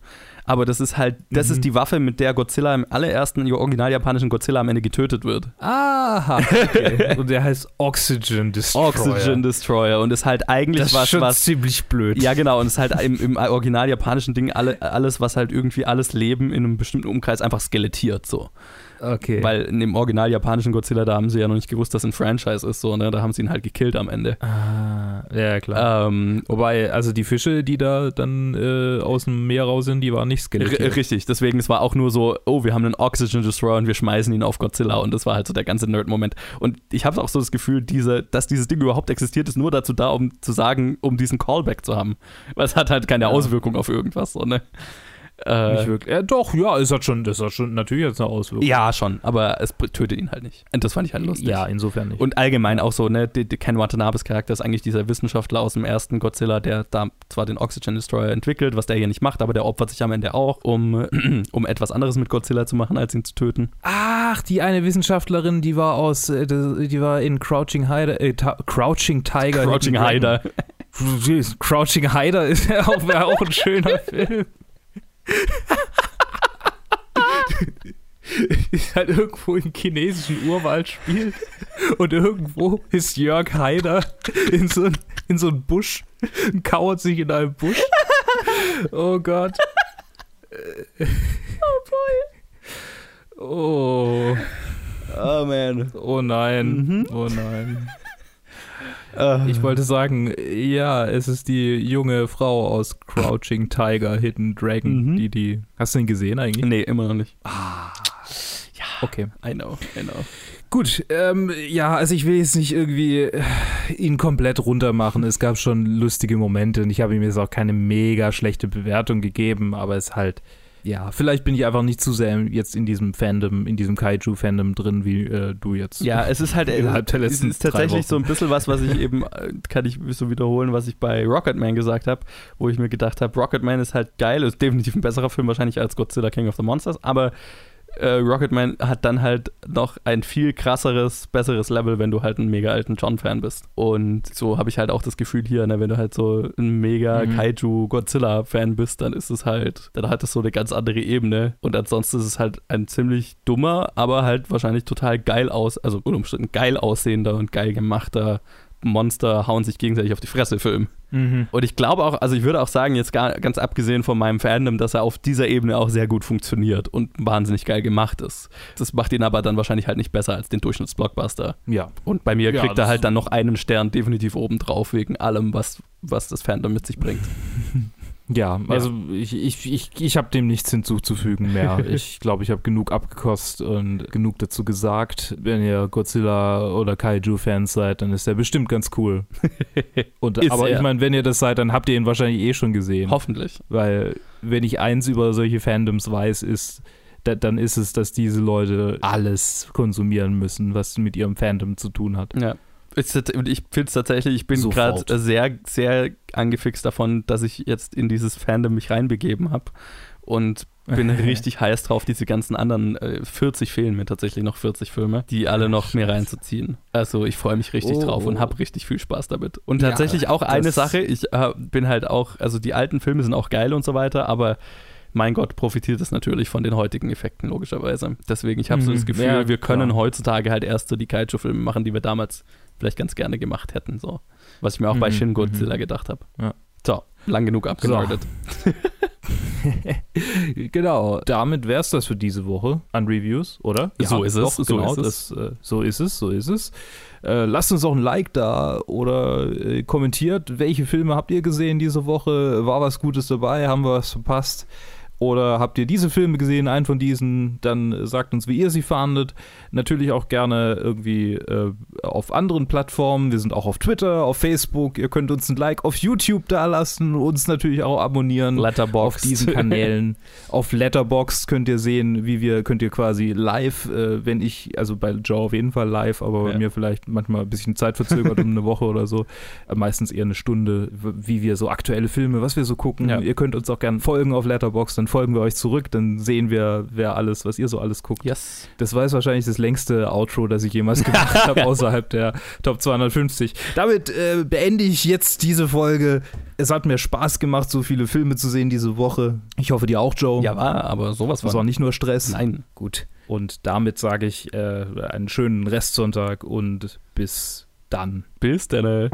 Aber das ist halt, das Mhm. ist die Waffe, mit der Godzilla im allerersten original japanischen Godzilla am Ende getötet wird. Aha, okay. [laughs] und der heißt Oxygen Destroyer. Oxygen Destroyer und ist halt eigentlich das was, schon was ziemlich blöd. Ja, genau. Und es ist halt im, im original japanischen Ding alle, alles, was halt irgendwie alles Leben in einem bestimmten Umkreis einfach skelettiert so. Okay. Weil in dem original japanischen Godzilla, da haben sie ja noch nicht gewusst, dass es ein Franchise ist, so, ne? Da haben sie ihn halt gekillt am Ende. ah, ja, klar. Ähm, Wobei, also die Fische, die da dann äh, aus dem Meer raus sind, die waren nicht skelettiert. richtig, deswegen, es war auch nur so, oh, wir haben einen Oxygen Destroyer und wir schmeißen ihn auf Godzilla und das war halt so der ganze Nerd-Moment. Und ich habe auch so das Gefühl, diese, dass dieses Ding überhaupt existiert, ist nur dazu da, um zu sagen, um diesen Callback zu haben. Weil es hat halt keine Ja. Auswirkung auf irgendwas, so, ne? Äh, Nicht wirklich. Ja, doch, ja, es hat schon, das hat schon natürlich jetzt eine Auswirkung. Ja, schon, aber es tötet ihn halt nicht. Und das fand ich halt lustig. Ja, insofern nicht. Und allgemein auch so, ne, die, die Ken Watanabes Charakter ist eigentlich dieser Wissenschaftler aus dem ersten Godzilla, der da zwar den Oxygen Destroyer entwickelt, was der hier nicht macht, aber der opfert sich am Ende auch, um, [clears throat] um etwas anderes mit Godzilla zu machen, als ihn zu töten. Ach, die eine Wissenschaftlerin, die war aus, äh, die war in Crouching Hider, äh, Crouching Tiger. Crouching Hider. [laughs] Crouching Hider ist ja auch, auch ein [laughs] schöner Film. Ist halt irgendwo im chinesischen Urwald spielt und irgendwo ist Jörg Haider in so, ein- in so einem Busch und kauert sich in einem Busch. Oh Gott. Oh boy. Oh. Oh man. Oh nein. Mhm. Oh nein. Äh, Ich wollte sagen, ja, es ist die junge Frau aus Crouching Tiger, Hidden Dragon, Mhm. die die. Hast du ihn gesehen eigentlich? Nee, immer noch nicht. Okay. I know, I know. Gut, ähm, ja, also ich will jetzt nicht irgendwie äh, ihn komplett runtermachen. Es gab schon lustige Momente und ich habe ihm jetzt auch keine mega schlechte Bewertung gegeben, aber es ist halt, ja, vielleicht bin ich einfach nicht zu sehr jetzt in diesem Fandom, in diesem Kaiju-Fandom drin, wie äh, du jetzt. Ja, es ist halt [laughs] Innerhalb der es letzten ist tatsächlich so ein bisschen was, was ich [laughs] eben, äh, kann ich so wiederholen, was ich bei Rocketman gesagt habe, wo ich mir gedacht habe, Rocketman ist halt geil, ist definitiv ein besserer Film wahrscheinlich als Godzilla King of the Monsters, aber äh, Rocketman hat dann halt noch ein viel krasseres, besseres Level, wenn du halt ein mega alten John-Fan bist. Und so habe ich halt auch das Gefühl hier, ne, wenn du halt so ein mega Mhm. Kaiju-Godzilla-Fan bist, dann ist es halt, dann hat es so eine ganz andere Ebene. Und ansonsten ist es halt ein ziemlich dummer, aber halt wahrscheinlich total geil aus, also unumstritten geil aussehender und geil gemachter Monster hauen sich gegenseitig auf die Fresse Film. Mhm. Und ich glaube auch, also ich würde auch sagen, jetzt gar, ganz abgesehen von meinem Fandom, dass er auf dieser Ebene auch sehr gut funktioniert und wahnsinnig geil gemacht ist. Das macht ihn aber dann wahrscheinlich halt nicht besser als den Durchschnittsblockbuster. Ja. Und bei mir Ja, kriegt er halt dann noch einen Stern definitiv oben drauf wegen allem, was, was das Fandom mit sich bringt. [laughs] Ja, also ja. ich, ich, ich, ich habe dem nichts hinzuzufügen mehr. [laughs] ich glaube, ich habe genug abgekostet und genug dazu gesagt. Wenn ihr Godzilla oder Kaiju-Fans seid, dann ist der bestimmt ganz cool. [laughs] und, aber er. ich meine, wenn ihr das seid, dann habt ihr ihn wahrscheinlich eh schon gesehen. Hoffentlich. Weil, wenn ich eins über solche Fandoms weiß, ist, dann ist es, dass diese Leute alles konsumieren müssen, was mit ihrem Fandom zu tun hat. Ja. Ich finde es tatsächlich, ich bin gerade sehr, sehr angefixt davon, dass ich jetzt in dieses Fandom mich reinbegeben habe und bin [laughs] richtig heiß drauf, diese ganzen anderen äh, 40 fehlen mir tatsächlich noch 40 Filme, die alle noch mehr reinzuziehen. Also ich freue mich richtig oh, drauf und habe richtig viel Spaß damit. Und tatsächlich ja, auch eine Sache, ich äh, bin halt auch, also die alten Filme sind auch geil und so weiter, aber mein Gott, profitiert es natürlich von den heutigen Effekten, logischerweise. Deswegen, ich habe mhm. so das Gefühl, ja, wir können klar. heutzutage halt erst so die Kaiju-Filme machen, die wir damals vielleicht ganz gerne gemacht hätten. So. Was ich mir auch mhm. bei Shin Godzilla mhm. gedacht habe. Ja. So, lang genug abgenordet. So. [laughs] genau, damit wäre es das für diese Woche an Reviews, oder? Ja, so ist es. Doch, so, genau, ist es. Das, äh, so ist es, so ist es. Äh, lasst uns auch ein Like da oder äh, kommentiert, welche Filme habt ihr gesehen diese Woche? War was Gutes dabei? Haben wir was verpasst? Oder habt ihr diese Filme gesehen, einen von diesen? Dann sagt uns, wie ihr sie fandet. Natürlich auch gerne irgendwie äh, auf anderen Plattformen. Wir sind auch auf Twitter, auf Facebook. Ihr könnt uns ein Like auf YouTube da lassen, uns natürlich auch abonnieren Letterboxd. auf diesen Kanälen. [laughs] auf Letterbox könnt ihr sehen, wie wir, könnt ihr quasi live, äh, wenn ich, also bei Joe auf jeden Fall live, aber ja. bei mir vielleicht manchmal ein bisschen Zeit verzögert um eine Woche oder so. [laughs] Äh, meistens eher eine Stunde, wie wir so aktuelle Filme, was wir so gucken. Ja. Ihr könnt uns auch gerne folgen auf Letterbox, dann folgen wir euch zurück, dann sehen wir, wer alles, was ihr so alles guckt. Yes. Das war jetzt wahrscheinlich das längste Outro, das ich jemals gemacht [laughs] habe, außerhalb der Top 250. Damit äh, beende ich jetzt diese Folge. Es hat mir Spaß gemacht, so viele Filme zu sehen diese Woche. Ich hoffe, dir auch, Joe. Ja, war, aber sowas war. Es war nicht nur Stress. Nein. Gut. Und damit sage ich äh, einen schönen Restsonntag und bis dann. Bis dann.